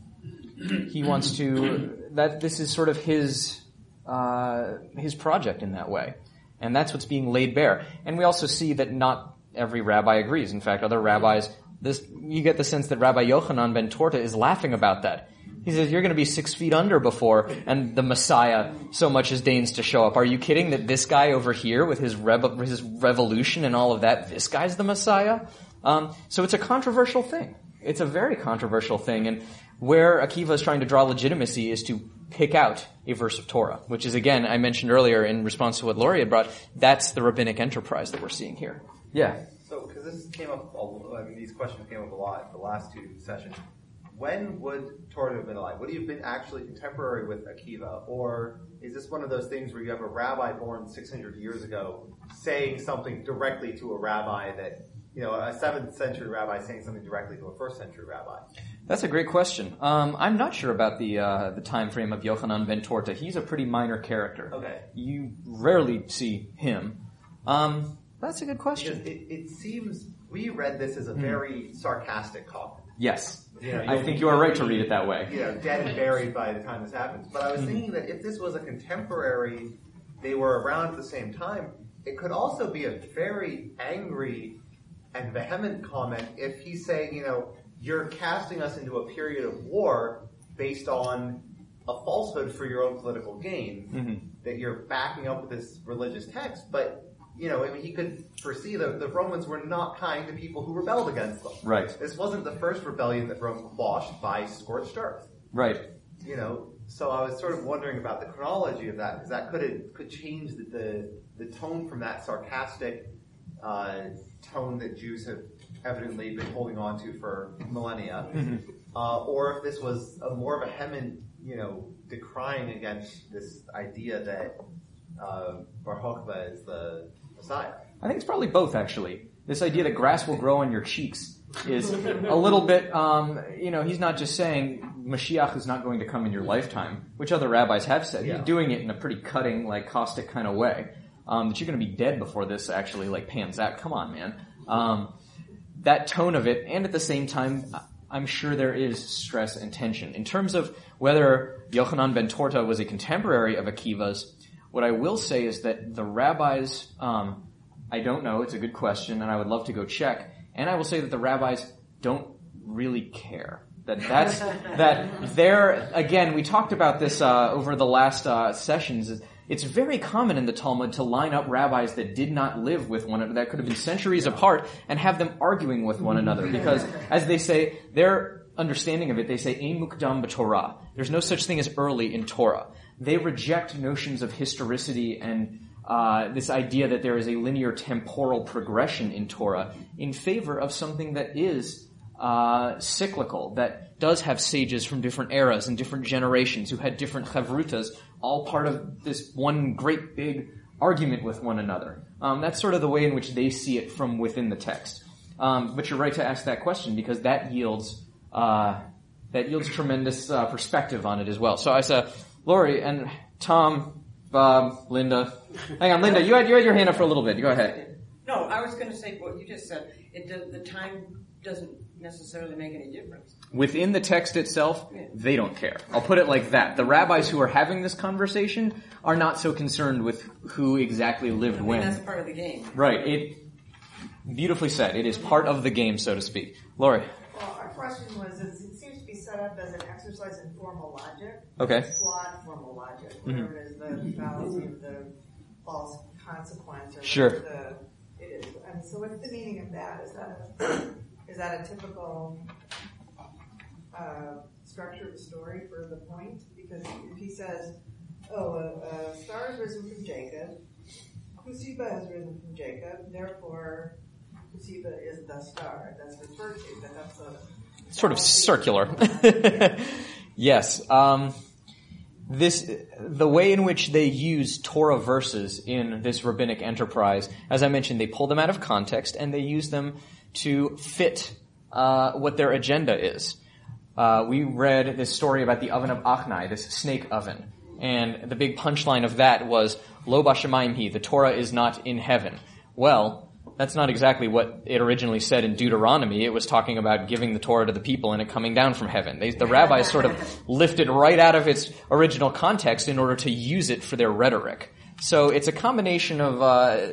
He wants to, that this is sort of his, uh, his project in that way. And that's what's being laid bare. And we also see that not every rabbi agrees. In fact, other rabbis, this, you get the sense that Rabbi Yochanan ben Torta is laughing about that. He says, you're going to be six feet under before, and the Messiah so much as deigns to show up. Are you kidding that this guy over here with his, rev- his revolution and all of that, this guy's the Messiah? Um, so it's a controversial thing. It's a very controversial thing, and where Akiva is trying to draw legitimacy is to pick out a verse of Torah, which is again, I mentioned earlier in response to what Laurie had brought, that's the rabbinic enterprise that we're seeing here. Yeah. So, because this came up, a- I mean, these questions came up a lot in the last two sessions. When would Torah have been alive? Would he have been actually contemporary with Akiva? Or is this one of those things where you have a rabbi born 600 years ago saying something directly to a rabbi that, you know, a 7th century rabbi saying something directly to a 1st century rabbi? That's a great question. Um, I'm not sure about the uh, the time frame of Yochanan ben Torta. He's a pretty minor character. Okay. You rarely see him. Um, that's a good question. It, it seems, we read this as a Hmm. very sarcastic comment. Yes. You know, I think you are right to read it that way. You know, dead and buried by the time this happens. But I was Mhm. thinking that if this was a contemporary, they were around at the same time, it could also be a very angry and vehement comment if he's saying, you know, you're casting us into a period of war based on a falsehood for your own political gain, Mhm. that you're backing up with this religious text, but you know, I mean, he could foresee that the Romans were not kind to people who rebelled against them. Right. This wasn't the first rebellion that Rome quashed by scorched earth. Right. You know, so I was sort of wondering about the chronology of that because that could could change the, the the tone from that sarcastic uh, tone that Jews have evidently been holding on to for millennia. Mhm. uh, or if this was a more of a Hemin, you know, decrying against this idea that uh, Bar Kokhba is the Messiah. I think it's probably both, actually. This idea that grass will grow on your cheeks is a little bit, um, you know, he's not just saying Mashiach is not going to come in your lifetime, which other rabbis have said. Yeah. He's doing it in a pretty cutting, like caustic kind of way. Um, that you're going to be dead before this actually like pans out. Come on, man. Um, that tone of it, and at the same time, I'm sure there is stress and tension. In terms of whether Yochanan ben Torta was a contemporary of Akiva's, what I will say is that the rabbis, um, I don't know, it's a good question, and I would love to go check. And I will say that the rabbis don't really care. That that's that they're again. We talked about this uh, over the last uh, sessions. It's very common in the Talmud to line up rabbis that did not live with one another, that could have been centuries apart, and have them arguing with one another. Because, as they say, their understanding of it, they say, Ein mukdam b'Torah. There's no such thing as early in Torah. They reject notions of historicity and uh, this idea that there is a linear temporal progression in Torah in favor of something that is uh, cyclical, that does have sages from different eras and different generations who had different chavrutas, all part of this one great big argument with one another. Um, that's sort of the way in which they see it from within the text. Um, but you're right to ask that question because that yields uh, that yields tremendous uh, perspective on it as well. So I said, Lori and Tom, Bob, Linda. Hang on, Linda, you had you had your hand up for a little bit. Go ahead. No, I was going to say what you just said. It does, the time doesn't necessarily make any difference. Within the text itself, they don't care. I'll put it like that. The rabbis who are having this conversation are not so concerned with who exactly lived I mean, when. that's part of the game. Right. It beautifully said. It is part of the game, so to speak. Lori. Well, our question was, is it seems to be set up as an exercise in formal logic. Okay. Flawed formal logic, Mhm. whatever it is, the fallacy of the false consequence or Sure. the, it is. And so what's the meaning of that? Is that a, is that a typical, uh, structure of the story for the point? Because if he says, oh, a, a star has risen from Jacob, Kusiba has risen from Jacob, therefore Kusiba is the star that's referred to, that that's a Sort of circular. yes. Um, this, the way in which they use Torah verses in this rabbinic enterprise, as I mentioned, they pull them out of context and they use them to fit uh, what their agenda is. Uh, we read this story about the oven of Achnai, this snake oven, and the big punchline of that was Lo bashamayim hi, the Torah is not in heaven. Well, that's not exactly what it originally said in Deuteronomy. It was talking about giving the Torah to the people and it coming down from heaven. They, the rabbis sort of lifted right out of its original context in order to use it for their rhetoric. So it's a combination of uh,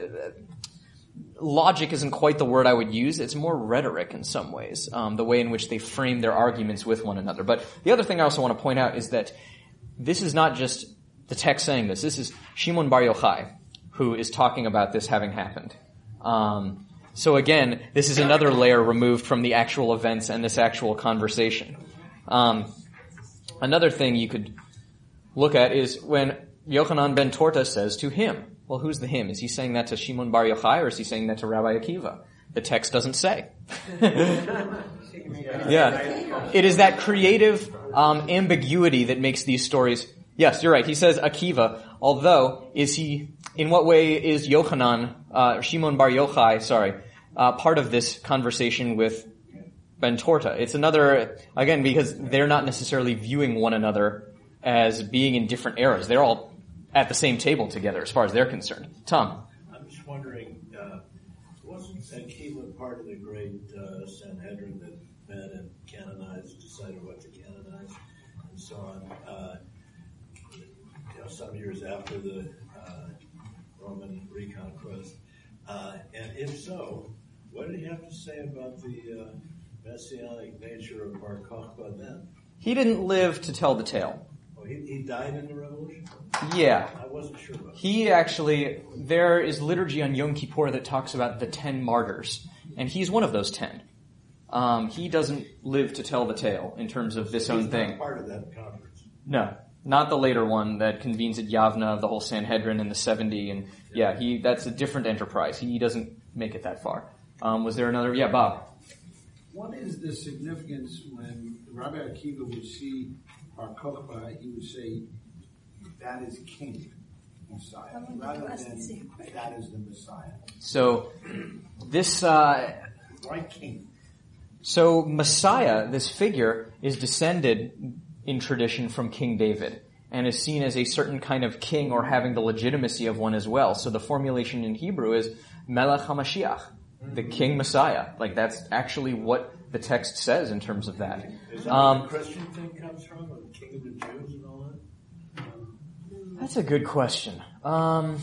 logic isn't quite the word I would use. It's more rhetoric in some ways, um, the way in which they frame their arguments with one another. But the other thing I also want to point out is that this is not just the text saying this. This is Shimon Bar Yochai, who is talking about this having happened. Um, so again, this is another layer removed from the actual events and this actual conversation. Um, another thing you could look at is when Yochanan ben Torta says to him, well, who's the him? Is he saying that to Shimon Bar Yochai or is he saying that to Rabbi Akiva? The text doesn't say. yeah. It is that creative um, ambiguity that makes these stories. Yes, you're right. He says Akiva, although is he, in what way is Yochanan, uh, Shimon Bar Yochai, sorry, uh, part of this conversation with Ben Torta? It's another, again, because they're not necessarily viewing one another as being in different eras. They're all at the same table together as far as they're concerned. Tom. I'm just wondering, uh, wasn't Akiva part of the great uh, Sanhedrin that met and canonized, decided what to canonize, and so on? Some years after the uh, Roman reconquest, uh, and if so, what did he have to say about the uh, messianic nature of Bar Kokhba then? He didn't live to tell the tale. Oh, he, he died in the revolution. Yeah. I wasn't sure about. He actually, there is liturgy on Yom Kippur that talks about the ten martyrs, and he's one of those ten. Um, he doesn't live to tell the tale in terms of this He's own thing. Part of that conference. No, not the later one that convenes at Yavna, of the whole Sanhedrin in the 70, and yeah, he, that's a different enterprise. He doesn't make it that far. Um, was there another? Yeah, Bob. What is the significance when Rabbi Akiva would see Bar Kokhba, he would say, that is King Messiah, rather than that is the Messiah. So this uh, Why King? so Messiah, this figure, is descended in tradition from King David and is seen as a certain kind of king or having the legitimacy of one as well. So the formulation in Hebrew is Melech HaMashiach, the King Messiah. Like that's actually what the text says in terms of that. Is that Um, where the Christian thing comes from, or the king of the Jews and all that? That's a good question. Um,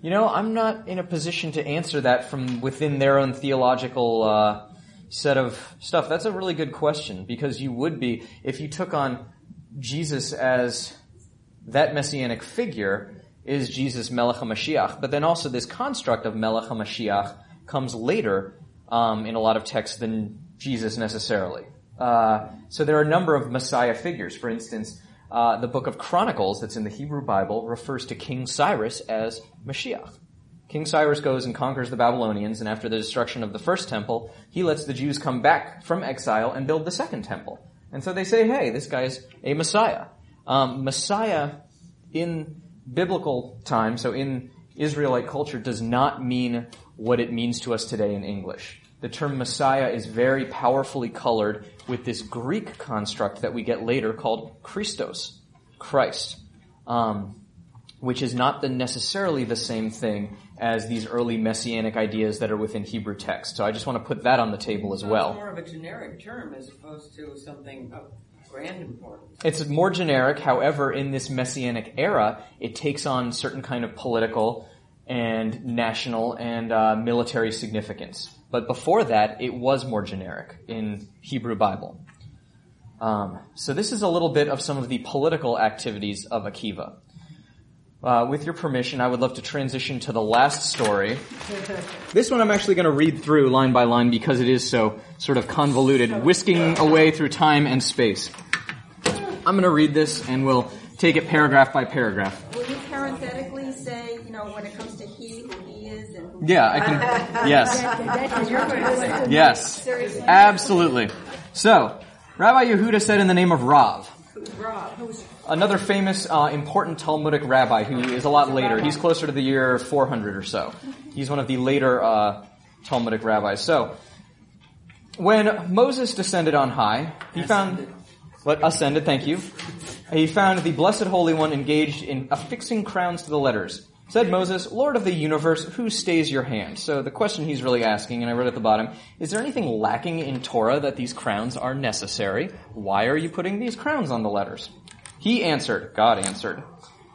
you know, I'm not in a position to answer that from within their own theological uh, set of stuff. That's a really good question because you would be if you took on Jesus as that messianic figure. Is Jesus Melech HaMashiach? But then also this construct of Melech HaMashiach comes later um, in a lot of texts than Jesus necessarily. Uh, so there are a number of Messiah figures. For instance, uh, the book of Chronicles that's in the Hebrew Bible refers to King Cyrus as Mashiach. King Cyrus goes and conquers the Babylonians, and after the destruction of the first temple, he lets the Jews come back from exile and build the second temple. And so they say, hey, this guy's a Messiah. Um, Messiah in biblical time, so in Israelite culture, does not mean what it means to us today in English. The term Messiah is very powerfully colored with this Greek construct that we get later called Christos, Christ, um, which is not the necessarily the same thing as these early messianic ideas that are within Hebrew text. So I just want to put that on the table as well. It's more of a generic term as opposed to something of grand importance. It's more generic. However, in this messianic era, it takes on certain kind of political and national and uh, military significance. But before that, it was more generic in Hebrew Bible. Um, so this is a little bit of some of the political activities of Akiva. Uh, with your permission, I would love to transition to the last story. This one I'm actually going to read through line by line because it is so sort of convoluted, whisking away through time and space. I'm going to read this and we'll take it paragraph by paragraph. Will you parenthetically say, you know, when it comes to he, who he is and Yeah, I can- yes. That is your question. Yes, Seriously. absolutely. So, Rabbi Yehuda said in the name of Rav, who's another famous, uh, important Talmudic rabbi who is a lot later. He's closer to the year 400 or so. He's one of the later uh, Talmudic rabbis. So, when Moses descended on high, he found what ascended. Thank you. He found the Blessed Holy One engaged in affixing crowns to the letters. Said Moses, Lord of the universe, who stays your hand? So the question he's really asking, and I wrote at the bottom, is there anything lacking in Torah that these crowns are necessary? Why are you putting these crowns on the letters? He answered, God answered,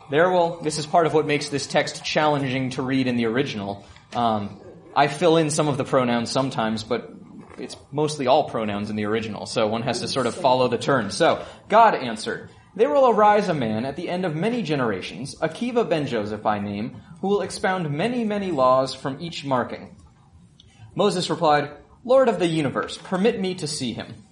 there will, this is part of what makes this text challenging to read in the original. Um, I fill in some of the pronouns sometimes, but it's mostly all pronouns in the original, so one has to sort of follow the turn. So, God answered, There will arise a man at the end of many generations, Akiva ben Joseph by name, who will expound many, many laws from each marking. Moses replied, Lord of the universe, permit me to see him.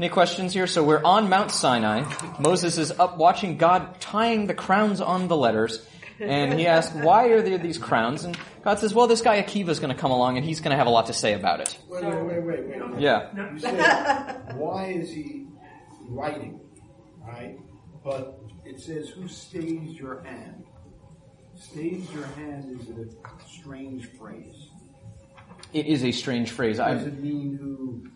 Any questions here? So we're on Mount Sinai. Moses is up watching God tying the crowns on the letters. And he asks, why are there these crowns? And God says, well, this guy Akiva is going to come along and he's going to have a lot to say about it. Wait, wait, wait, wait, wait. Yeah. You say, why is he writing, right? But it says, who stays your hand? Stays your hand is a strange phrase. It is a strange phrase. Does I, it mean who en-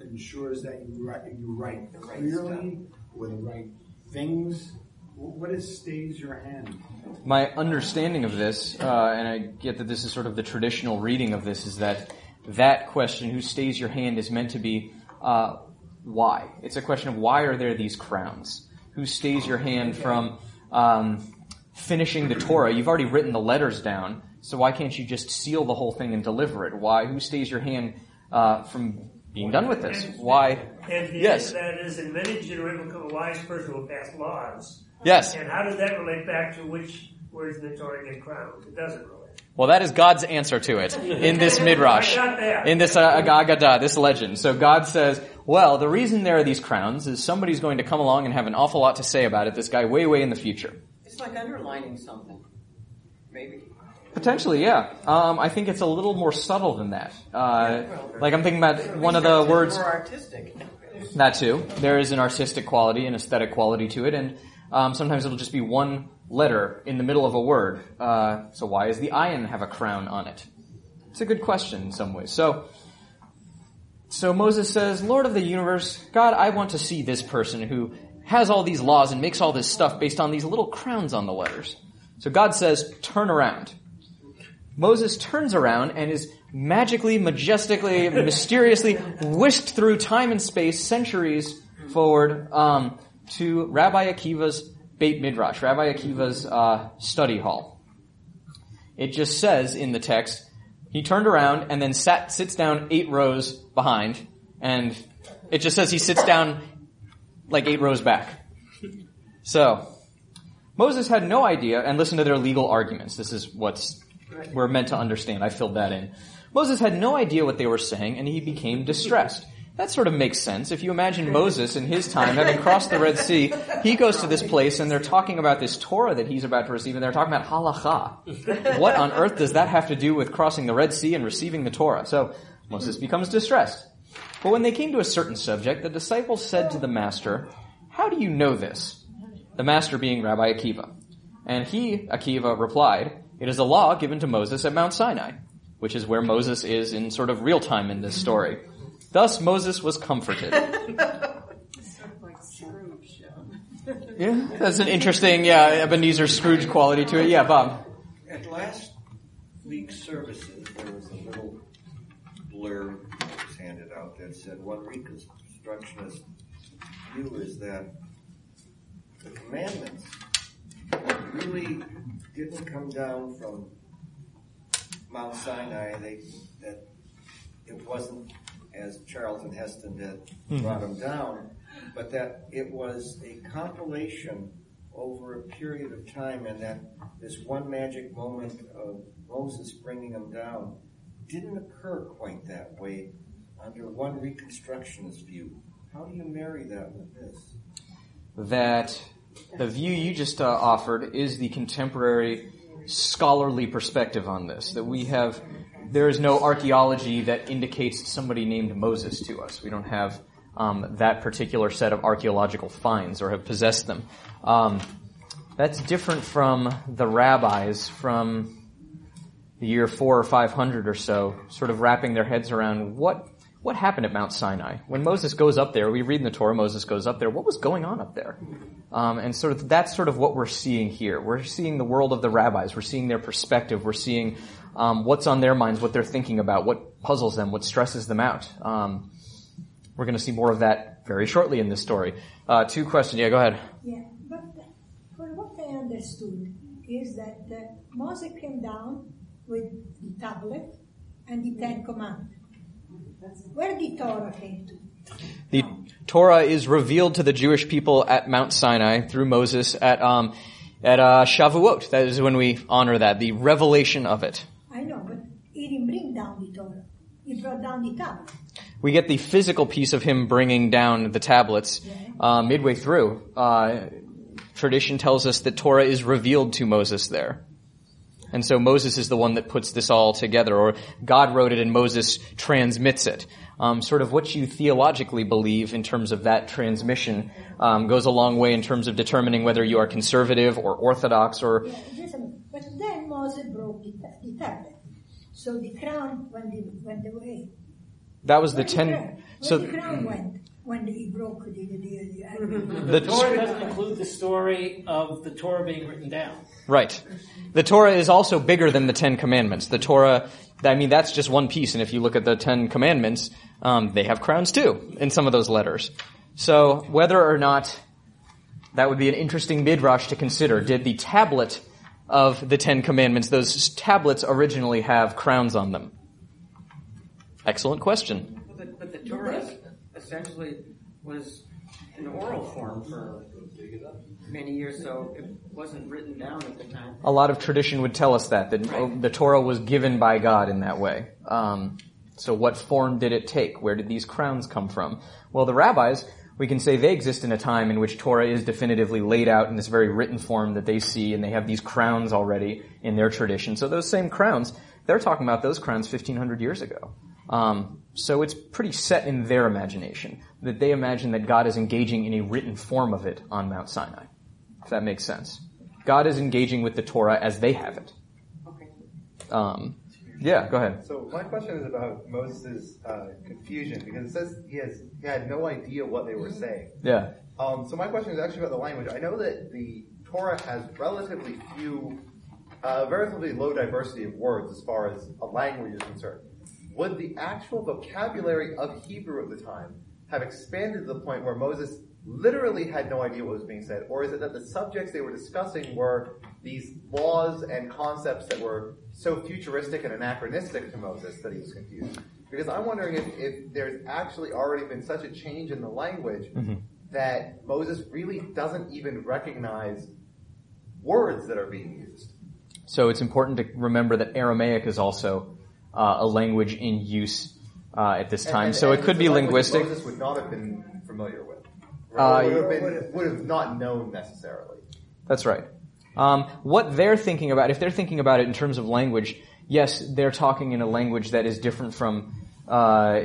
ensures that you write, you write clearly or the right things? Wh- What is stays your hand? my understanding of this, uh, and I get that this is sort of the traditional reading of this, is that that question, who stays your hand, is meant to be uh, why. It's a question of why are there these crowns? Who stays your hand from um, finishing the Torah? You've already written the letters down, so why can't you just seal the whole thing and deliver it? Why? Who stays your hand uh, from being done with this? Why? And the Yes. answer to that is in many generations will come a wise person who will pass laws. Yes. And how does that relate back to which words in the Torah get crowned? It doesn't relate. Well, that is God's answer to it in this midrash, I got that. in this uh, Agadah, this legend. So God says, well, the reason there are these crowns is somebody's going to come along and have an awful lot to say about it. This guy way, way in the future. It's like underlining something. Maybe. Potentially, yeah. Um, I think it's a little more subtle than that. Uh, like I'm thinking about one of the words. More artistic. That too. There is an artistic quality, an aesthetic quality to it, and um, sometimes it'll just be one letter in the middle of a word. Uh, so why does the ayin have a crown on it? It's a good question in some ways. So, so Moses says, Lord of the universe, God, I want to see this person who has all these laws and makes all this stuff based on these little crowns on the letters. So God says, turn around. Moses turns around and is magically, majestically, mysteriously whisked through time and space, centuries forward, um, to Rabbi Akiva's Beit Midrash, Rabbi Akiva's uh, study hall. It just says in the text, he turned around and then sat, sits down eight rows behind, and it just says he sits down like eight rows back. So, Moses had no idea, and listen to their legal arguments. This is what's we're meant to understand. I filled that in. Moses had no idea what they were saying, and he became distressed. That sort of makes sense. If you imagine Moses in his time having crossed the Red Sea, he goes to this place and they're talking about this Torah that he's about to receive and they're talking about halacha. What on earth does that have to do with crossing the Red Sea and receiving the Torah? So Moses becomes distressed. But when they came to a certain subject, the disciples said to the master, How do you know this? The master being Rabbi Akiva. And he, Akiva, replied, It is a law given to Moses at Mount Sinai, which is where Moses is in sort of real time in this story. Thus Moses was comforted. Yeah, that's an interesting, yeah, Ebenezer Scrooge quality to it. Yeah, Bob. At last week's services, there was a little blurb that was handed out that said one Reconstructionist view is that the commandments really didn't come down from Mount Sinai. They that it wasn't as Charlton Heston had Mhm. brought them down, but that it was a compilation over a period of time, and that this one magic moment of Moses bringing them down didn't occur quite that way under one Reconstructionist view. How do you marry that with this? that the view you just uh, offered is the contemporary scholarly perspective on this. That we have, there is no archaeology that indicates somebody named Moses to us. We don't have um, that particular set of archaeological finds or have possessed them. Um, that's different from the rabbis from the year four or five hundred or so, sort of wrapping their heads around what what happened at Mount Sinai when Moses goes up there. We read in the Torah, Moses goes up there. What was going on up there? Um, and sort of that's sort of what we're seeing here. We're seeing the world of the rabbis. We're seeing their perspective. We're seeing um, what's on their minds, what they're thinking about, what puzzles them, what stresses them out. Um, we're going to see more of that very shortly in this story. Uh, two questions. Yeah, go ahead. Yeah, but for what I understood is that uh, Moses came down with the tablet and the Ten Commandments. Where did Torah came to? The Torah is revealed to the Jewish people at Mount Sinai through Moses at um, at uh, Shavuot. That is when we honor that, the revelation of it. I know, but he didn't bring down the Torah. He brought down the tablet. We get the physical piece of him bringing down the tablets uh, midway through. Uh, tradition tells us that Torah is revealed to Moses there. And so Moses is the one that puts this all together, or God wrote it and Moses transmits it. Um, sort of what you theologically believe in terms of that transmission um, goes a long way in terms of determining whether you are conservative or orthodox or Yeah. But then Moses broke the, the tablet. So the crown went, the, went away. that was the Where the ten. Where So the crown went when he broke the, the, the, The The- Torah doesn't include the story of the Torah being written down. Right. The Torah is also bigger than the Ten Commandments. The Torah, I mean, that's just one piece. And if you look at the Ten Commandments, um, they have crowns too in some of those letters. So whether or not that would be an interesting midrash to consider. Did the tablet of the Ten Commandments, those tablets originally have crowns on them? Excellent question. But, but the Torah essentially was in oral form for many years, so it wasn't written down at the time. A lot of tradition would tell us that, that oh, the Torah was given by God in that way. Um, so what form did it take? Where did these crowns come from? Well, the rabbis we can say they exist in a time in which Torah is definitively laid out in this very written form that they see, and they have these crowns already in their tradition. So those same crowns, they're talking about those crowns 1500 years ago. Um, so it's pretty set in their imagination that they imagine that God is engaging in a written form of it on Mount Sinai. If that makes sense. God is engaging with the Torah as they have it. Um, yeah, go ahead. So my question is about Moses' uh, confusion because it says he has he had no idea what they were saying. Yeah. Um, so my question is actually about the language. I know that the Torah has relatively few, uh, relatively low diversity of words as far as a language is concerned. Would the actual vocabulary of Hebrew at the time have expanded to the point where Moses literally had no idea what was being said, or is it that the subjects they were discussing were these laws and concepts that were so futuristic and anachronistic to Moses that he was confused? Because I'm wondering if, if there's actually already been such a change in the language Mhm. that Moses really doesn't even recognize words that are being used. So it's important to remember that Aramaic is also a language in use uh, at this time. and- so and it could be linguistic. Moses would not have been familiar with. Uh, Right? would, have been, would have not known necessarily. That's right. Um, what they're thinking about, if they're thinking about it in terms of language, yes, they're talking in a language that is different from uh,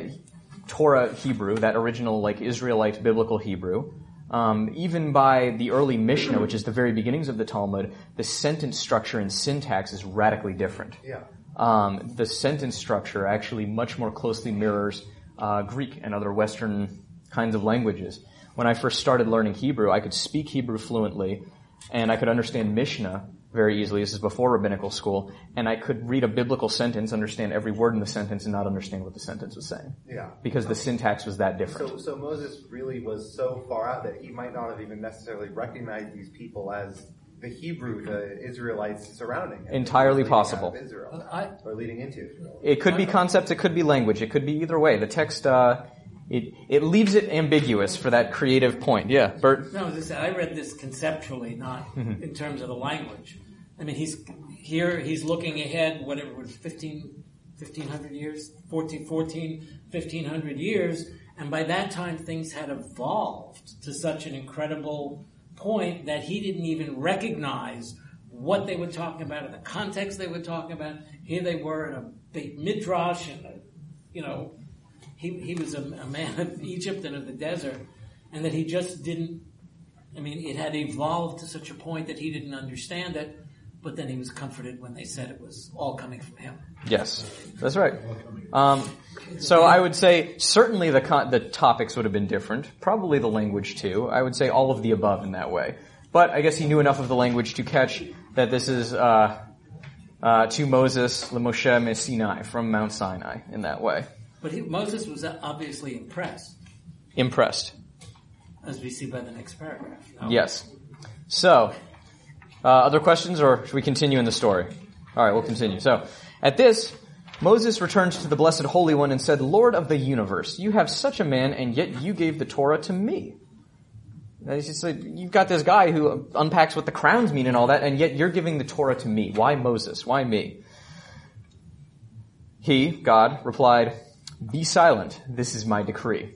Torah Hebrew, that original like Israelite biblical Hebrew. Um, even by the early Mishnah, which is the very beginnings of the Talmud, the sentence structure and syntax is radically different. Yeah. Um, the sentence structure actually much more closely mirrors uh, Greek and other Western kinds of languages. When I first started learning Hebrew, I could speak Hebrew fluently, and I could understand Mishnah very easily. This is before rabbinical school, and I could read a biblical sentence, understand every word in the sentence, and not understand what the sentence was saying. Yeah. Because the syntax was that different. So, so Moses really was so far out that he might not have even necessarily recognized these people as the Hebrew the Israelites surrounding him. Entirely Leading out of possible. Israel, I- or leading into Israel. It could be concepts, it could be language, it could be either way. The text, uh, it, it leaves it ambiguous for that creative point. Yeah, Bert? No, as I said, I read this conceptually, not Mhm. in terms of the language. I mean, he's here, he's looking ahead, whatever it was, 15, 1500 years, 14, 14, 1500 years, and by that time things had evolved to such an incredible point that he didn't even recognize what they were talking about, or the context they were talking about. Here they were in a big midrash, and a, you know, he, he was a, a man of Egypt and of the desert, and that he just didn't. I mean, it had evolved to such a point that he didn't understand it, but then he was comforted when they said it was all coming from him. Yes, that's right. Um, so I would say certainly the con- the topics would have been different. Probably the language too. I would say all of the above in that way. But I guess he knew enough of the language to catch that this is uh, uh, to Moses, Moshe me Sinai from Mount Sinai in that way. But he, Moses was obviously impressed, Impressed. as we see by the next paragraph. no? Yes. So, uh, other questions, or should we continue in the story? All right, we'll continue. So, at this, Moses returned to the Blessed Holy One and said, Lord of the universe, you have such a man, and yet you gave the Torah to me. Like, you've got this guy who unpacks what the crowns mean and all that, and yet you're giving the Torah to me. Why Moses? Why me? He, God, replied, Be silent. This is my decree.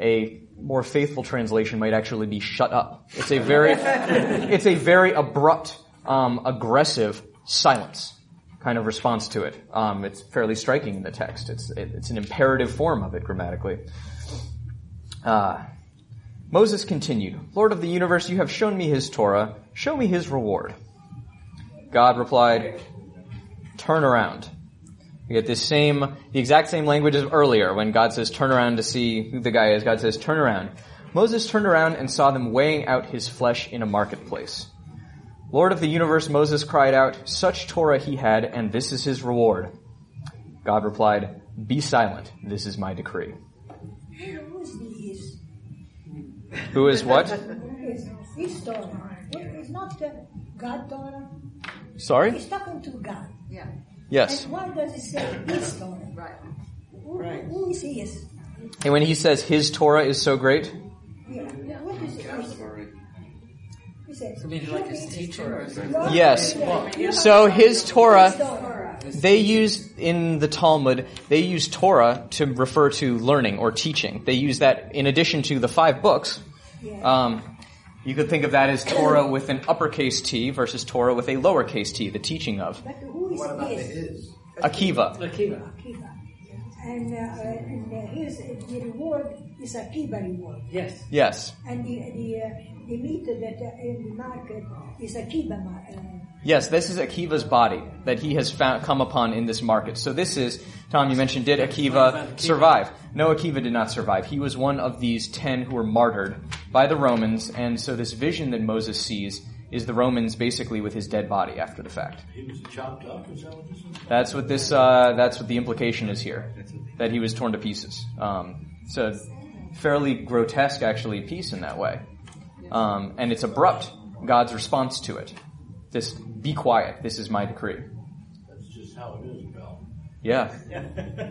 A more faithful translation might actually be shut up. It's a very, it's a very abrupt, um, aggressive silence kind of response to it. Um, it's fairly striking in the text. It's, it, it's an imperative form of it grammatically. Uh, Moses continued, Lord of the universe, you have shown me his Torah. Show me his reward. God replied, turn around. We get this same, the exact same language as earlier when God says turn around to see who the guy is. God says turn around. Moses turned around and saw them weighing out his flesh in a marketplace. Lord of the universe, Moses cried out, such Torah he had, and this is his reward. God replied, be silent. This is my decree. Who is this? Who is what? Who is this Torah? It's not the God Torah. Sorry? He's talking to God. Yeah. Yes. And why does it say his Torah? Right. Who, who is his? And when he says his Torah is so great, Yeah. What is it? He says, like his teacher or something? Lord, Yes. So his Torah, they use in the Talmud, they use Torah to refer to learning or teaching. They use that in addition to the five books. Um, you could think of that as Torah with an uppercase T versus Torah with a lowercase t, the teaching of. Who is What about this? his? Akiva. Akiva. Akiva. And, uh, and uh, his, the reward is Akiva reward. Yes. Yes. And the, the, uh, the meat that in the market is Akiva. Uh, Yes, this is Akiva's body that he has found, come upon in this market. So this is, Tom, you mentioned, did Akiva survive? No, Akiva did not survive. He was one of these ten who were martyred by the Romans, and so this vision that Moses sees is the Romans basically with his dead body after the fact. He was chopped up, is that what this is? That's what this, uh, that's what the implication is here. That he was torn to pieces. Um, it's a fairly grotesque, actually, piece in that way. Um, and it's abrupt, God's response to it. This, be quiet, this is my decree. That's just how it is, Bill. Yeah,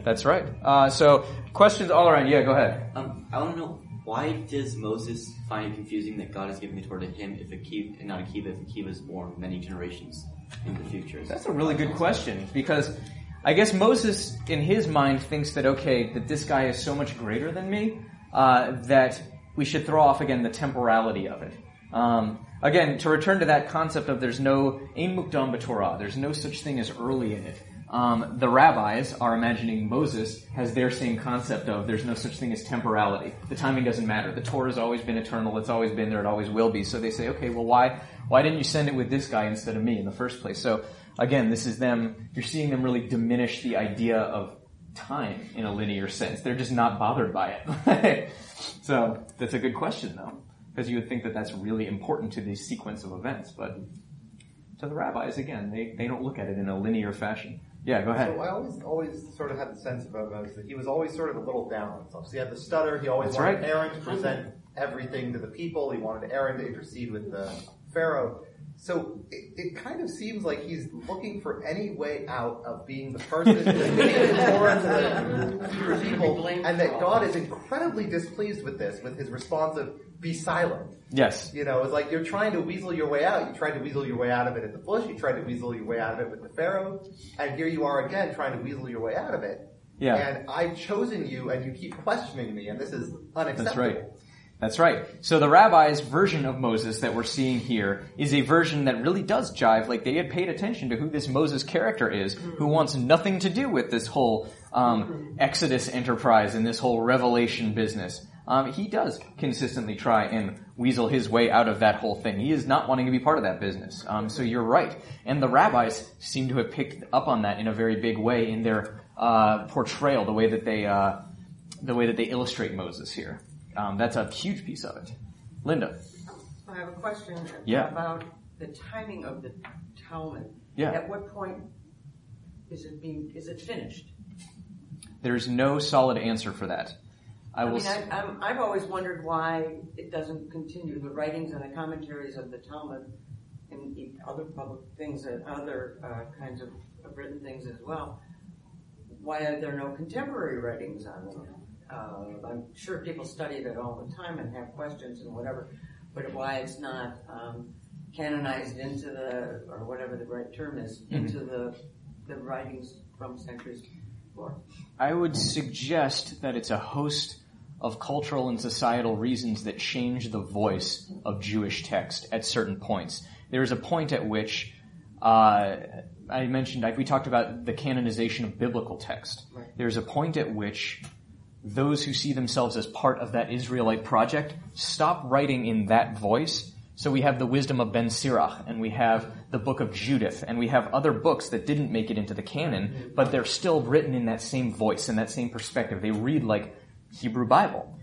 that's right. Uh, so, questions all around. Yeah, go ahead. Um, I want to know why does Moses find it confusing that God is giving the Torah to him if Akiva, and not Akiva, if Akiva is born many generations in the future? That's a really good question because I guess Moses, in his mind, thinks that okay, that this guy is so much greater than me uh, that we should throw off again the temporality of it. Um, again, to return to that concept of there's no ein mukdam b'Torah, there's no such thing as early in it. Um, the rabbis are imagining Moses has their same concept of there's no such thing as temporality. The timing doesn't matter. The Torah has always been eternal. It's always been there. It always will be. So they say, okay, well, why why didn't you send it with this guy instead of me in the first place? So again, this is them. You're seeing them really diminish the idea of time in a linear sense. They're just not bothered by it. so that's a good question, though, because you would think that that's really important to the sequence of events, but to the rabbis, again, they, they don't look at it in a linear fashion. Yeah, go ahead. So I always, always sort of had the sense about Moses that he was always sort of a little down on himself. So he had the stutter. He always That's wanted right. Aaron to present everything to the people. He wanted Aaron to intercede with the Pharaoh. So it, it kind of seems like he's looking for any way out of being the person who's giving the Torah to the people, and that God is incredibly displeased with this, with his response of "Be silent." Yes. You know, it's like you're trying to weasel your way out. You tried to weasel your way out of it at the bush. You tried to weasel your way out of it with the Pharaoh. And here you are again trying to weasel your way out of it. Yeah. And I've chosen you and you keep questioning me and this is unacceptable. That's right. That's right. So the rabbi's version of Moses that we're seeing here is a version that really does jive. Like they had paid attention to who this Moses character is, who wants nothing to do with this whole um, Exodus enterprise and this whole revelation business. Um, he does consistently try and weasel his way out of that whole thing. He is not wanting to be part of that business. Um, so you're right. And the rabbis seem to have picked up on that in a very big way in their uh, portrayal, the way that they uh, the way that they illustrate Moses here. Um, that's a huge piece of it. Linda. I have a question Yeah. about the timing of the Talmud. Yeah. At what point is it being, is it finished? There's no solid answer for that. I will. mean, I, I've always wondered why it doesn't continue. The writings and the commentaries of the Talmud and other public things and other uh, kinds of, of written things as well. Why are there no contemporary writings on them? Uh, I'm sure people study it all the time and have questions and whatever, but why it's not um, canonized into the or whatever the right term is Mhm. into the the writings from centuries before. I would suggest that it's a host of cultural and societal reasons that change the voice of Jewish text at certain points. There is a point at which uh, I mentioned we talked about the canonization of biblical text. Right. There's a point at which those who see themselves as part of that Israelite project stop writing in that voice. So we have the wisdom of Ben Sirach, and we have the book of Judith, and we have other books that didn't make it into the canon, but they're still written in that same voice and that same perspective. They read like Hebrew Bible.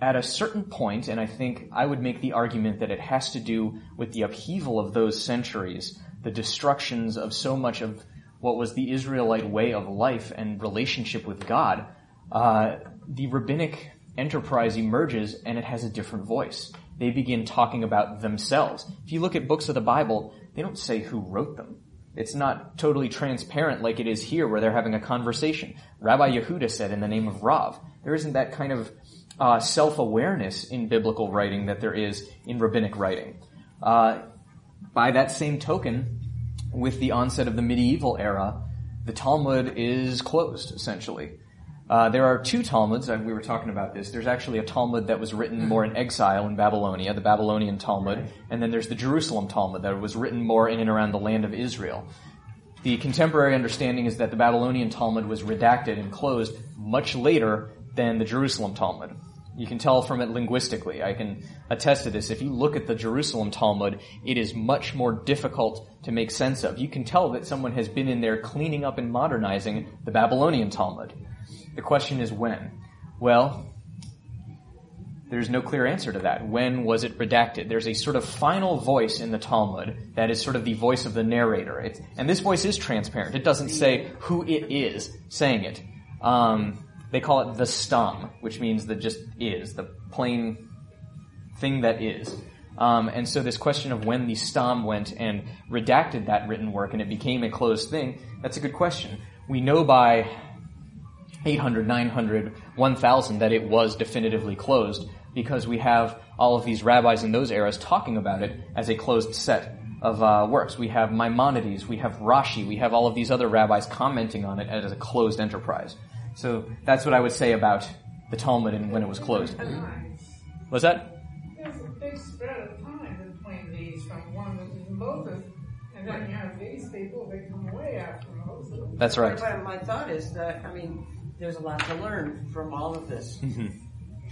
At a certain point, and I think I would make the argument that it has to do with the upheaval of those centuries, the destructions of so much of what was the Israelite way of life and relationship with God, uh, the rabbinic enterprise emerges and it has a different voice. They begin talking about themselves. If you look at books of the Bible, they don't say who wrote them. It's not totally transparent like it is here where they're having a conversation. Rabbi Yehuda said in the name of Rav. There isn't that kind of uh, self-awareness in biblical writing that there is in rabbinic writing. Uh, by that same token, with the onset of the medieval era, the Talmud is closed, essentially. Uh, there are two Talmuds, and we were talking about this. There's actually a Talmud that was written more in exile in Babylonia, the Babylonian Talmud, and then there's the Jerusalem Talmud that was written more in and around the land of Israel. The contemporary understanding is that the Babylonian Talmud was redacted and closed much later than the Jerusalem Talmud. You can tell from it linguistically. I can attest to this. If you look at the Jerusalem Talmud, it is much more difficult to make sense of. You can tell that someone has been in there cleaning up and modernizing the Babylonian Talmud. The question is when? Well, there's no clear answer to that. When was it redacted? There's a sort of final voice in the Talmud that is sort of the voice of the narrator. It's, and this voice is transparent. It doesn't say who it is saying it. Um, they call it the stum, which means the just is, the plain thing that is. Um, and so this question of when the stum went and redacted that written work and it became a closed thing, that's a good question. We know by 800, 900, 1000 that it was definitively closed because we have all of these rabbis in those eras talking about it as a closed set of uh, works. We have Maimonides, we have Rashi, we have all of these other rabbis commenting on it as a closed enterprise. So that's what I would say about the Talmud and when it was closed. Was that? There's a big spread of time between these from one to Moses, and then you have these people that come way after Moses. That's right. But my thought is that, I mean, there's a lot to learn from all of this. Mhm.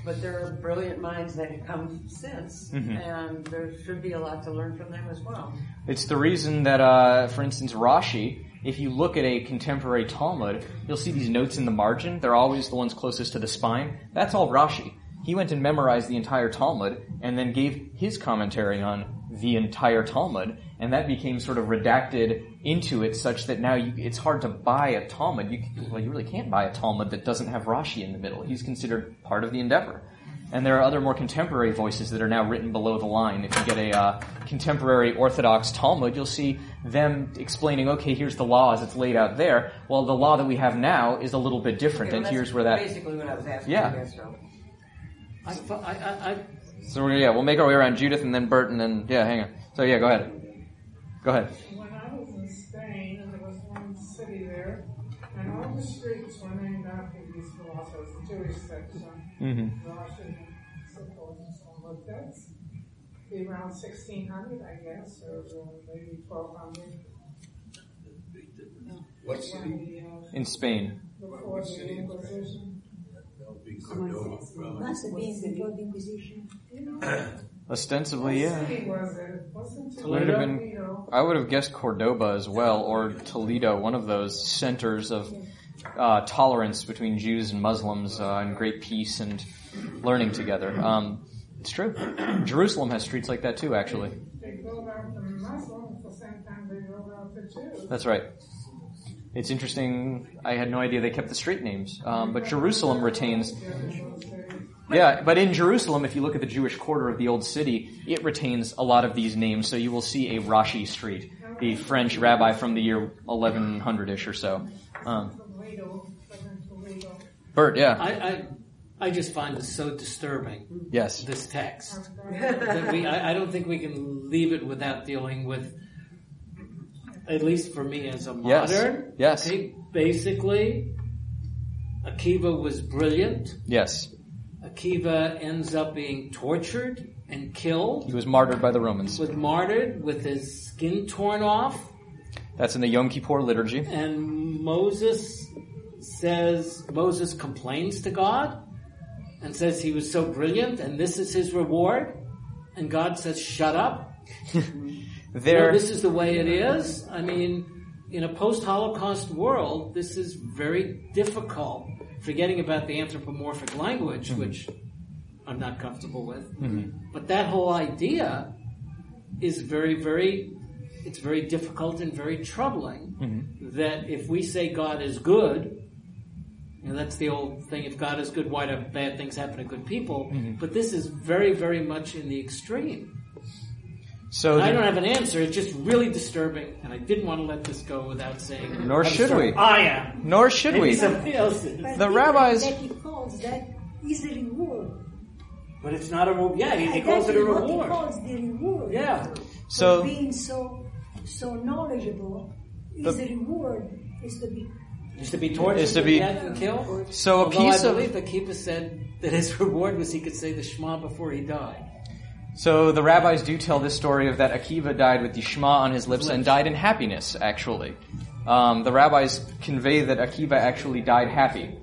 But there are brilliant minds that have come since, Mhm. and there should be a lot to learn from them as well. It's the reason that, uh, for instance, Rashi, if you look at a contemporary Talmud, you'll see these notes in the margin. They're always the ones closest to the spine. That's all Rashi. He went and memorized the entire Talmud and then gave his commentary on the entire Talmud, and that became sort of redacted into it such that now you, it's hard to buy a Talmud. You, well, you really can't buy a Talmud that doesn't have Rashi in the middle. He's considered part of the endeavor. And there are other more contemporary voices that are now written below the line. If you get a uh, contemporary Orthodox Talmud, you'll see them explaining, okay, here's the law as it's laid out there. Well, the law that we have now is a little bit different, Okay, and here's where that. Basically what I was asking. Yeah. I so. I, I, I, I So we're, yeah, we'll make our way around Judith and then Bert and then yeah, hang on. So yeah, go ahead. Go ahead. The streets were named after these philosophers, the Jewish section, Mhm. Rashi, and and so on. But that's be around 1600, I guess, or uh, maybe 1200. What city? In Spain. Before the Inquisition. Must have been before the Inquisition. Ostensibly, yeah. What city was it? Wasn't It would have been. I would have guessed Cordoba as well, or Toledo, one of those centers of uh, tolerance between Jews and Muslims uh, and great peace and learning together. Um, it's true. Jerusalem has streets like that too, actually. They the Muslims the same time they the Jews. That's right. It's interesting. I had no idea they kept the street names, um, but Jerusalem retains. Yeah, but in Jerusalem, if you look at the Jewish quarter of the old city, it retains a lot of these names. So you will see a Rashi Street, the French rabbi from the year 1100ish or so. Um, Toledo, Southern Toledo. Bert, yeah. I, I, I just find this so disturbing. Yes. This text. that we, I, I don't think we can leave it without dealing with, at least for me as a Yes. modern. Yes. Okay, basically, Akiva was brilliant. Yes. Akiva ends up being tortured and killed. He was martyred by the Romans. Was martyred with his skin torn off. That's in the Yom Kippur liturgy. And Moses says, Moses complains to God and says he was so brilliant and this is his reward. And God says, shut up. There- No, this is the way it is. I mean, in a post-Holocaust world, this is very difficult. Forgetting about the anthropomorphic language, which I'm not comfortable with. Mhm. But that whole idea is very, very, it's very difficult and very troubling Mhm. that if we say God is good, you know, that's the old thing, if God is good, why do bad things happen to good people? Mhm. But this is very, very much in the extreme. So And I don't have an answer, it's just really disturbing, and I didn't want to let this go without saying. Nor I'm should sorry. we. I am. Nor should Maybe we. somebody else is. But The rabbis- That he calls that is a reward. But it's not a reward. Yeah, he, he calls it a is what reward. He calls the reward. Yeah. So- For being so so knowledgeable is The- a reward is to be Is to be tortured, Is to be- death, and killed. So a Although piece I of- believe Akiva said that his reward was he could say the Shema before he died. So the rabbis do tell this story of that Akiva died with the Shema on his lips and died in happiness, actually. Um, the rabbis convey that Akiva actually died happy.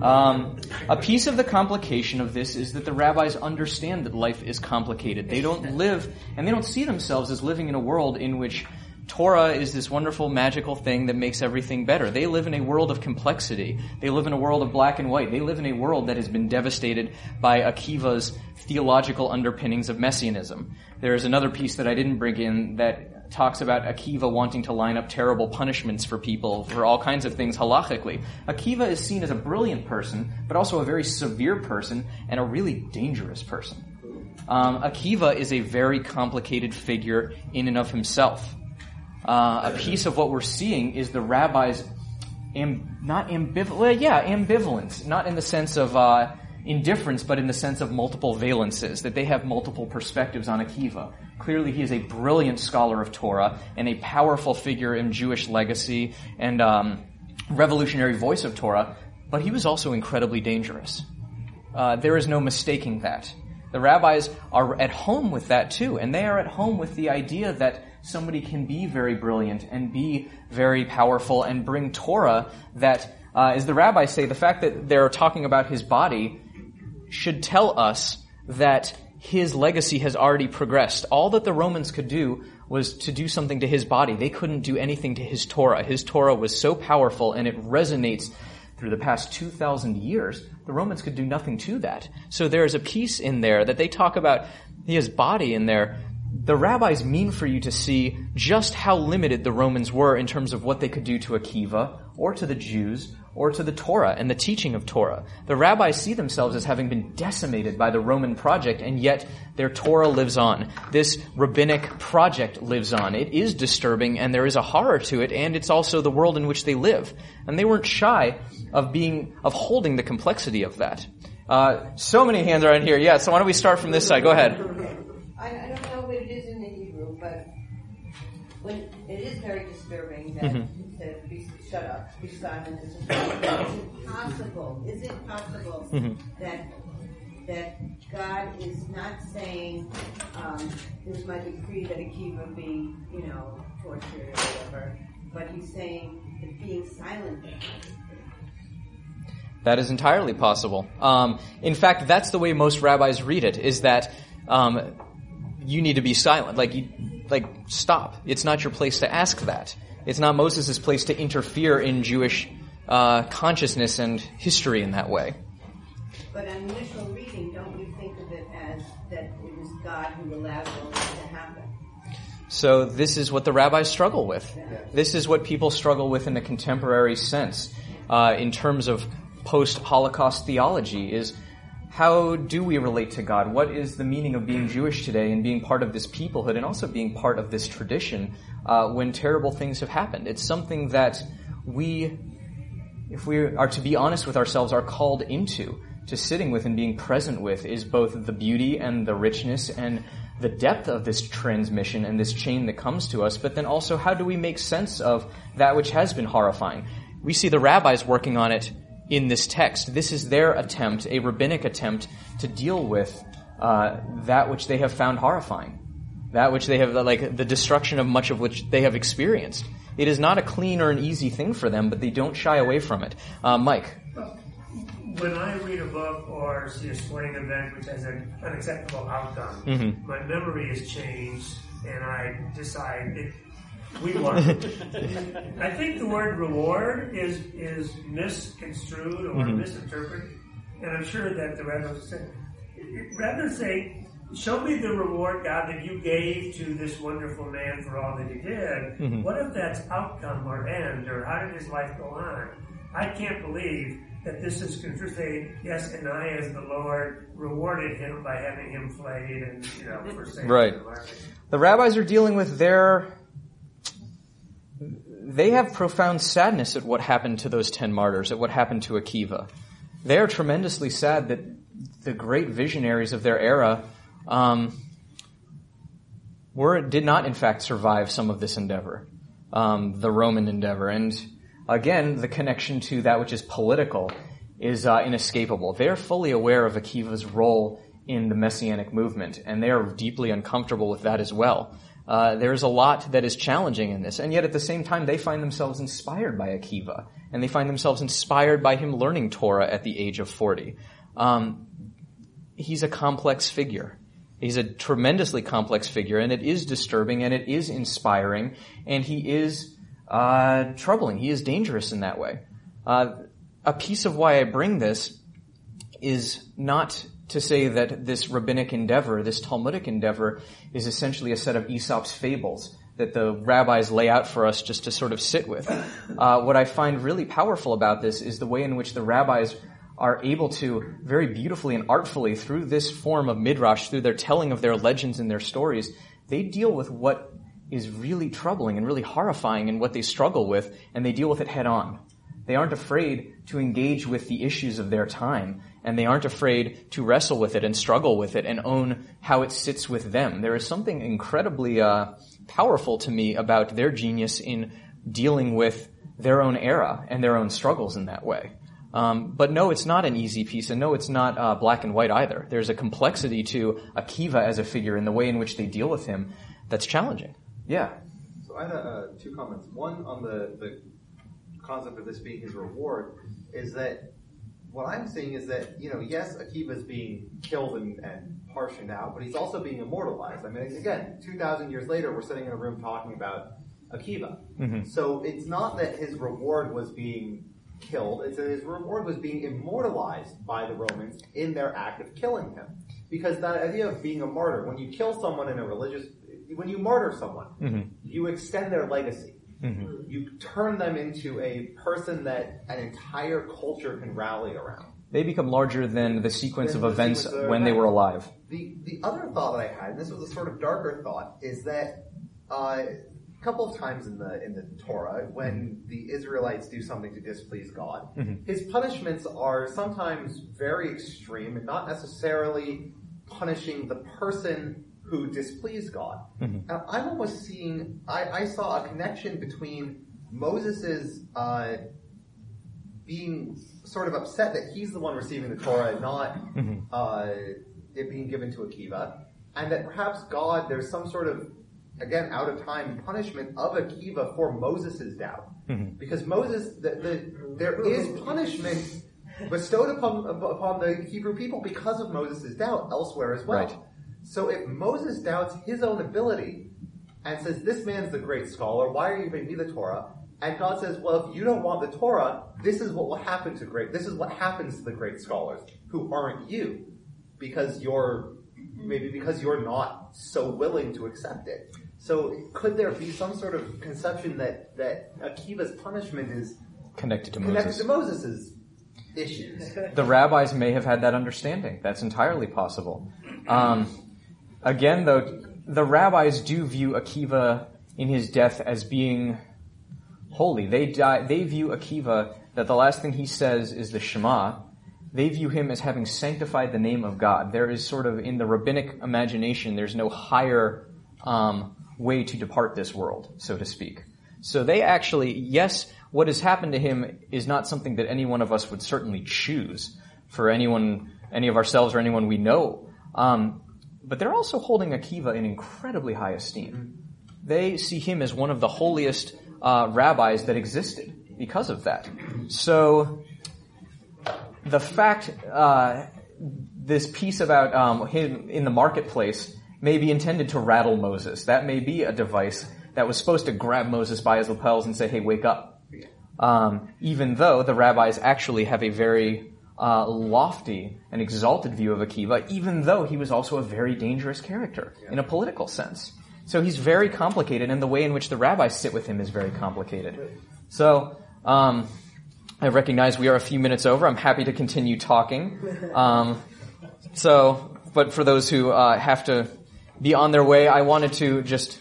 Um, a piece of the complication of this is that the rabbis understand that life is complicated. They don't live, and they don't see themselves as living in a world in which Torah is this wonderful magical thing that makes everything better. They live in a world of complexity. They live in a world of black and white. They live in a world that has been devastated by Akiva's theological underpinnings of messianism. There is another piece that I didn't bring in that talks about Akiva wanting to line up terrible punishments for people for all kinds of things halachically. Akiva is seen as a brilliant person, but also a very severe person and a really dangerous person. Um, Akiva is a very complicated figure in and of himself. Uh, a piece of what we're seeing is the rabbis, am, not ambivalent, yeah, ambivalence, not in the sense of uh, indifference, but in the sense of multiple valences, that they have multiple perspectives on Akiva. Clearly, he is a brilliant scholar of Torah and a powerful figure in Jewish legacy and um, revolutionary voice of Torah, but he was also incredibly dangerous. Uh, there is no mistaking that. The rabbis are at home with that too, and they are at home with the idea that somebody can be very brilliant and be very powerful and bring Torah that, uh, as the rabbis say, the fact that they're talking about his body should tell us that his legacy has already progressed. All that the Romans could do was to do something to his body. They couldn't do anything to his Torah. His Torah was so powerful and it resonates through the past 2,000 years. The Romans could do nothing to that. So there is a piece in there that they talk about his body in there. The rabbis mean for you to see just how limited the Romans were in terms of what they could do to Akiva or to the Jews or to the Torah and the teaching of Torah. The rabbis see themselves as having been decimated by the Roman project, and yet their Torah lives on. This rabbinic project lives on. It is disturbing, and there is a horror to it, and it's also the world in which they live. And they weren't shy of being, of holding the complexity of that. Uh, so many hands are in here. Yeah, so why don't we start from this side? Go ahead. I, I don't know what it is but when it is very disturbing that Mhm. he be, shut up, be silent. It's it possible? Is it possible Mhm. that that God is not saying, um, "This is my decree that Akiva be, you know, tortured or whatever," but He's saying that being silent That is entirely possible. Um, in fact, that's the way most rabbis read it: is that um, you need to be silent, like you, like stop. It's not your place to ask that. It's not Moses' place to interfere in Jewish uh, consciousness and history in that way. But on initial reading, don't we think of it as that it was God who allowed all this to happen? So this is what the rabbis struggle with. This is what people struggle with in a contemporary sense, uh, in terms of post-Holocaust theology. Is how do we relate to God? What is the meaning of being Jewish today and being part of this peoplehood and also being part of this tradition uh, when terrible things have happened? It's something that we, if we are to be honest with ourselves, are called into to sitting with and being present with is both the beauty and the richness and the depth of this transmission and this chain that comes to us, but then also how do we make sense of that which has been horrifying? We see the rabbis working on it in this text. This is their attempt, a rabbinic attempt, to deal with uh, that which they have found horrifying, that which they have, like the destruction of much of which they have experienced. It is not a clean or an easy thing for them, but they don't shy away from it. Uh, Mike. When I read a book or see a sporting event which has an unacceptable outcome, Mhm. my memory is changed and I decide it, we won. I think the word reward is is misconstrued or Mhm. misinterpreted, and I'm sure that the rabbis say, rather say, "Show me the reward, God, that you gave to this wonderful man for all that he did." Mhm. What if that's outcome or end, or how did his life go on? I can't believe that this is construed saying, yes, and I, as the Lord, rewarded him by having him flayed and, you know, for saying Right. The rabbis are dealing with their. They have profound sadness at what happened to those ten martyrs, at what happened to Akiva. They are tremendously sad that the great visionaries of their era um, were did not, in fact, survive some of this endeavor, um, the Roman endeavor, and again, the connection to that which is political is uh, inescapable. They're fully aware of Akiva's role in the messianic movement, and they are deeply uncomfortable with that as well. Uh, there's a lot that is challenging in this, and yet at the same time, they find themselves inspired by Akiva, and they find themselves inspired by him learning Torah at the age of 40. Um, he's a complex figure. He's a tremendously complex figure, and it is disturbing, and it is inspiring, and he is uh, troubling. He is dangerous in that way. Uh, a piece of why I bring this is not to say that this rabbinic endeavor, this Talmudic endeavor, is essentially a set of Aesop's fables that the rabbis lay out for us just to sort of sit with. Uh, what I find really powerful about this is the way in which the rabbis are able to very beautifully and artfully through this form of midrash, through their telling of their legends and their stories, they deal with what is really troubling and really horrifying and what they struggle with, and they deal with it head on. They aren't afraid to engage with the issues of their time, and they aren't afraid to wrestle with it and struggle with it and own how it sits with them. There is something incredibly uh, powerful to me about their genius in dealing with their own era and their own struggles in that way. Um, but no, it's not an easy piece, and no, it's not uh, black and white either. There's a complexity to Akiva as a figure in the way in which they deal with him that's challenging. Yeah. So I had uh, two comments. One on the, the concept of this being his reward is that what I'm seeing is that, you know, yes, Akiva is being killed and, and portioned out, but he's also being immortalized. I mean, again, 2,000 years later, we're sitting in a room talking about Akiva. Mm-hmm. So it's not that his reward was being killed, it's that his reward was being immortalized by the Romans in their act of killing him. Because that idea of being a martyr, when you kill someone in a religious, when you martyr someone, Mm-hmm. you extend their legacy. Mm-hmm. You turn them into a person that an entire culture can rally around. They become larger than the sequence Than of the events sequence of when they were alive. The the other thought that I had, and this was a sort of darker thought, is that uh, a couple of times in the in the Torah, when the Israelites do something to displease God, Mhm. his punishments are sometimes very extreme and not necessarily punishing the person who displeased God. Mhm. Now, I'm almost seeing, I, I saw a connection between Moses's uh, being sort of upset that he's the one receiving the Torah and not Mhm. uh, it being given to Akiva, and that perhaps God, there's some sort of, again, out of time punishment of Akiva for Moses' doubt. Mhm. Because Moses, the, the, there is punishment bestowed upon, upon the Hebrew people because of Moses' doubt elsewhere as well. Right. So if Moses doubts his own ability and says, this man's the great scholar, why are you giving me the Torah? And God says, well, if you don't want the Torah, this is what will happen to great, this is what happens to the great scholars who aren't you because you're, maybe because you're not so willing to accept it. So could there be some sort of conception that, that Akiva's punishment is Connected to connected Moses. to Moses' issues? The rabbis may have had that understanding. That's entirely possible. Um, again, though, the rabbis do view Akiva in his death as being holy. They die, they view Akiva that the last thing he says is the Shema. They view him as having sanctified the name of God. There is sort of in the rabbinic imagination, there's no higher um, way to depart this world, so to speak. So they actually, yes, what has happened to him is not something that any one of us would certainly choose for anyone, any of ourselves or anyone we know. Um, but they're also holding Akiva in incredibly high esteem. They see him as one of the holiest uh, rabbis that existed because of that. So the fact uh, this piece about um, him in the marketplace may be intended to rattle Moses. That may be a device that was supposed to grab Moses by his lapels and say, "Hey, wake up." Um, even though the rabbis actually have a very uh, lofty and exalted view of Akiva, even though he was also a very dangerous character in a political sense. So he's very complicated, and the way in which the rabbis sit with him is very complicated. So, um, I recognize we are a few minutes over. I'm happy to continue talking. Um, so, but for those who uh, have to be on their way, I wanted to just,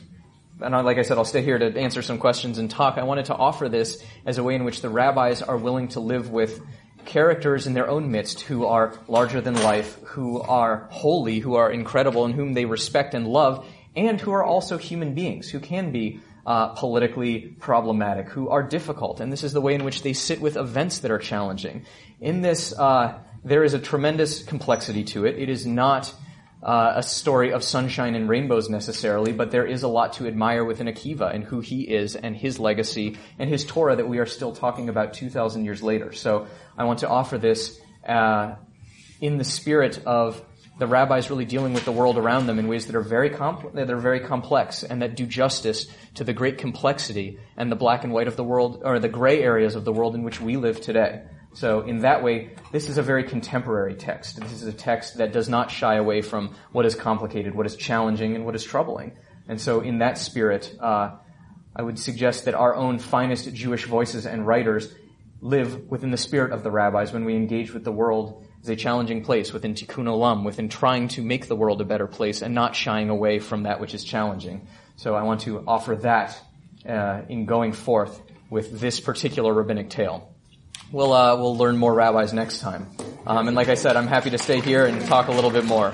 and I, like I said, I'll stay here to answer some questions and talk. I wanted to offer this as a way in which the rabbis are willing to live with characters in their own midst who are larger than life, who are holy, who are incredible, and whom they respect and love, and who are also human beings, who can be uh, politically problematic, who are difficult, and this is the way in which they sit with events that are challenging. In this, uh, there is a tremendous complexity to it. It is not uh, a story of sunshine and rainbows necessarily, but there is a lot to admire within Akiva and who he is and his legacy and his Torah that we are still talking about 2,000 years later. So I want to offer this uh, in the spirit of the rabbis really dealing with the world around them in ways that are very that are very complex and that do justice to the great complexity and the black and white of the world or the gray areas of the world in which we live today. So in that way, this is a very contemporary text. This is a text that does not shy away from what is complicated, what is challenging, and what is troubling. And so in that spirit, uh, I would suggest that our own finest Jewish voices and writers live within the spirit of the rabbis when we engage with the world as a challenging place within tikkun olam, within trying to make the world a better place and not shying away from that which is challenging. So I want to offer that uh, in going forth with this particular rabbinic tale. We'll uh, we'll learn more rabbis next time. Um, and like I said, I'm happy to stay here and talk a little bit more.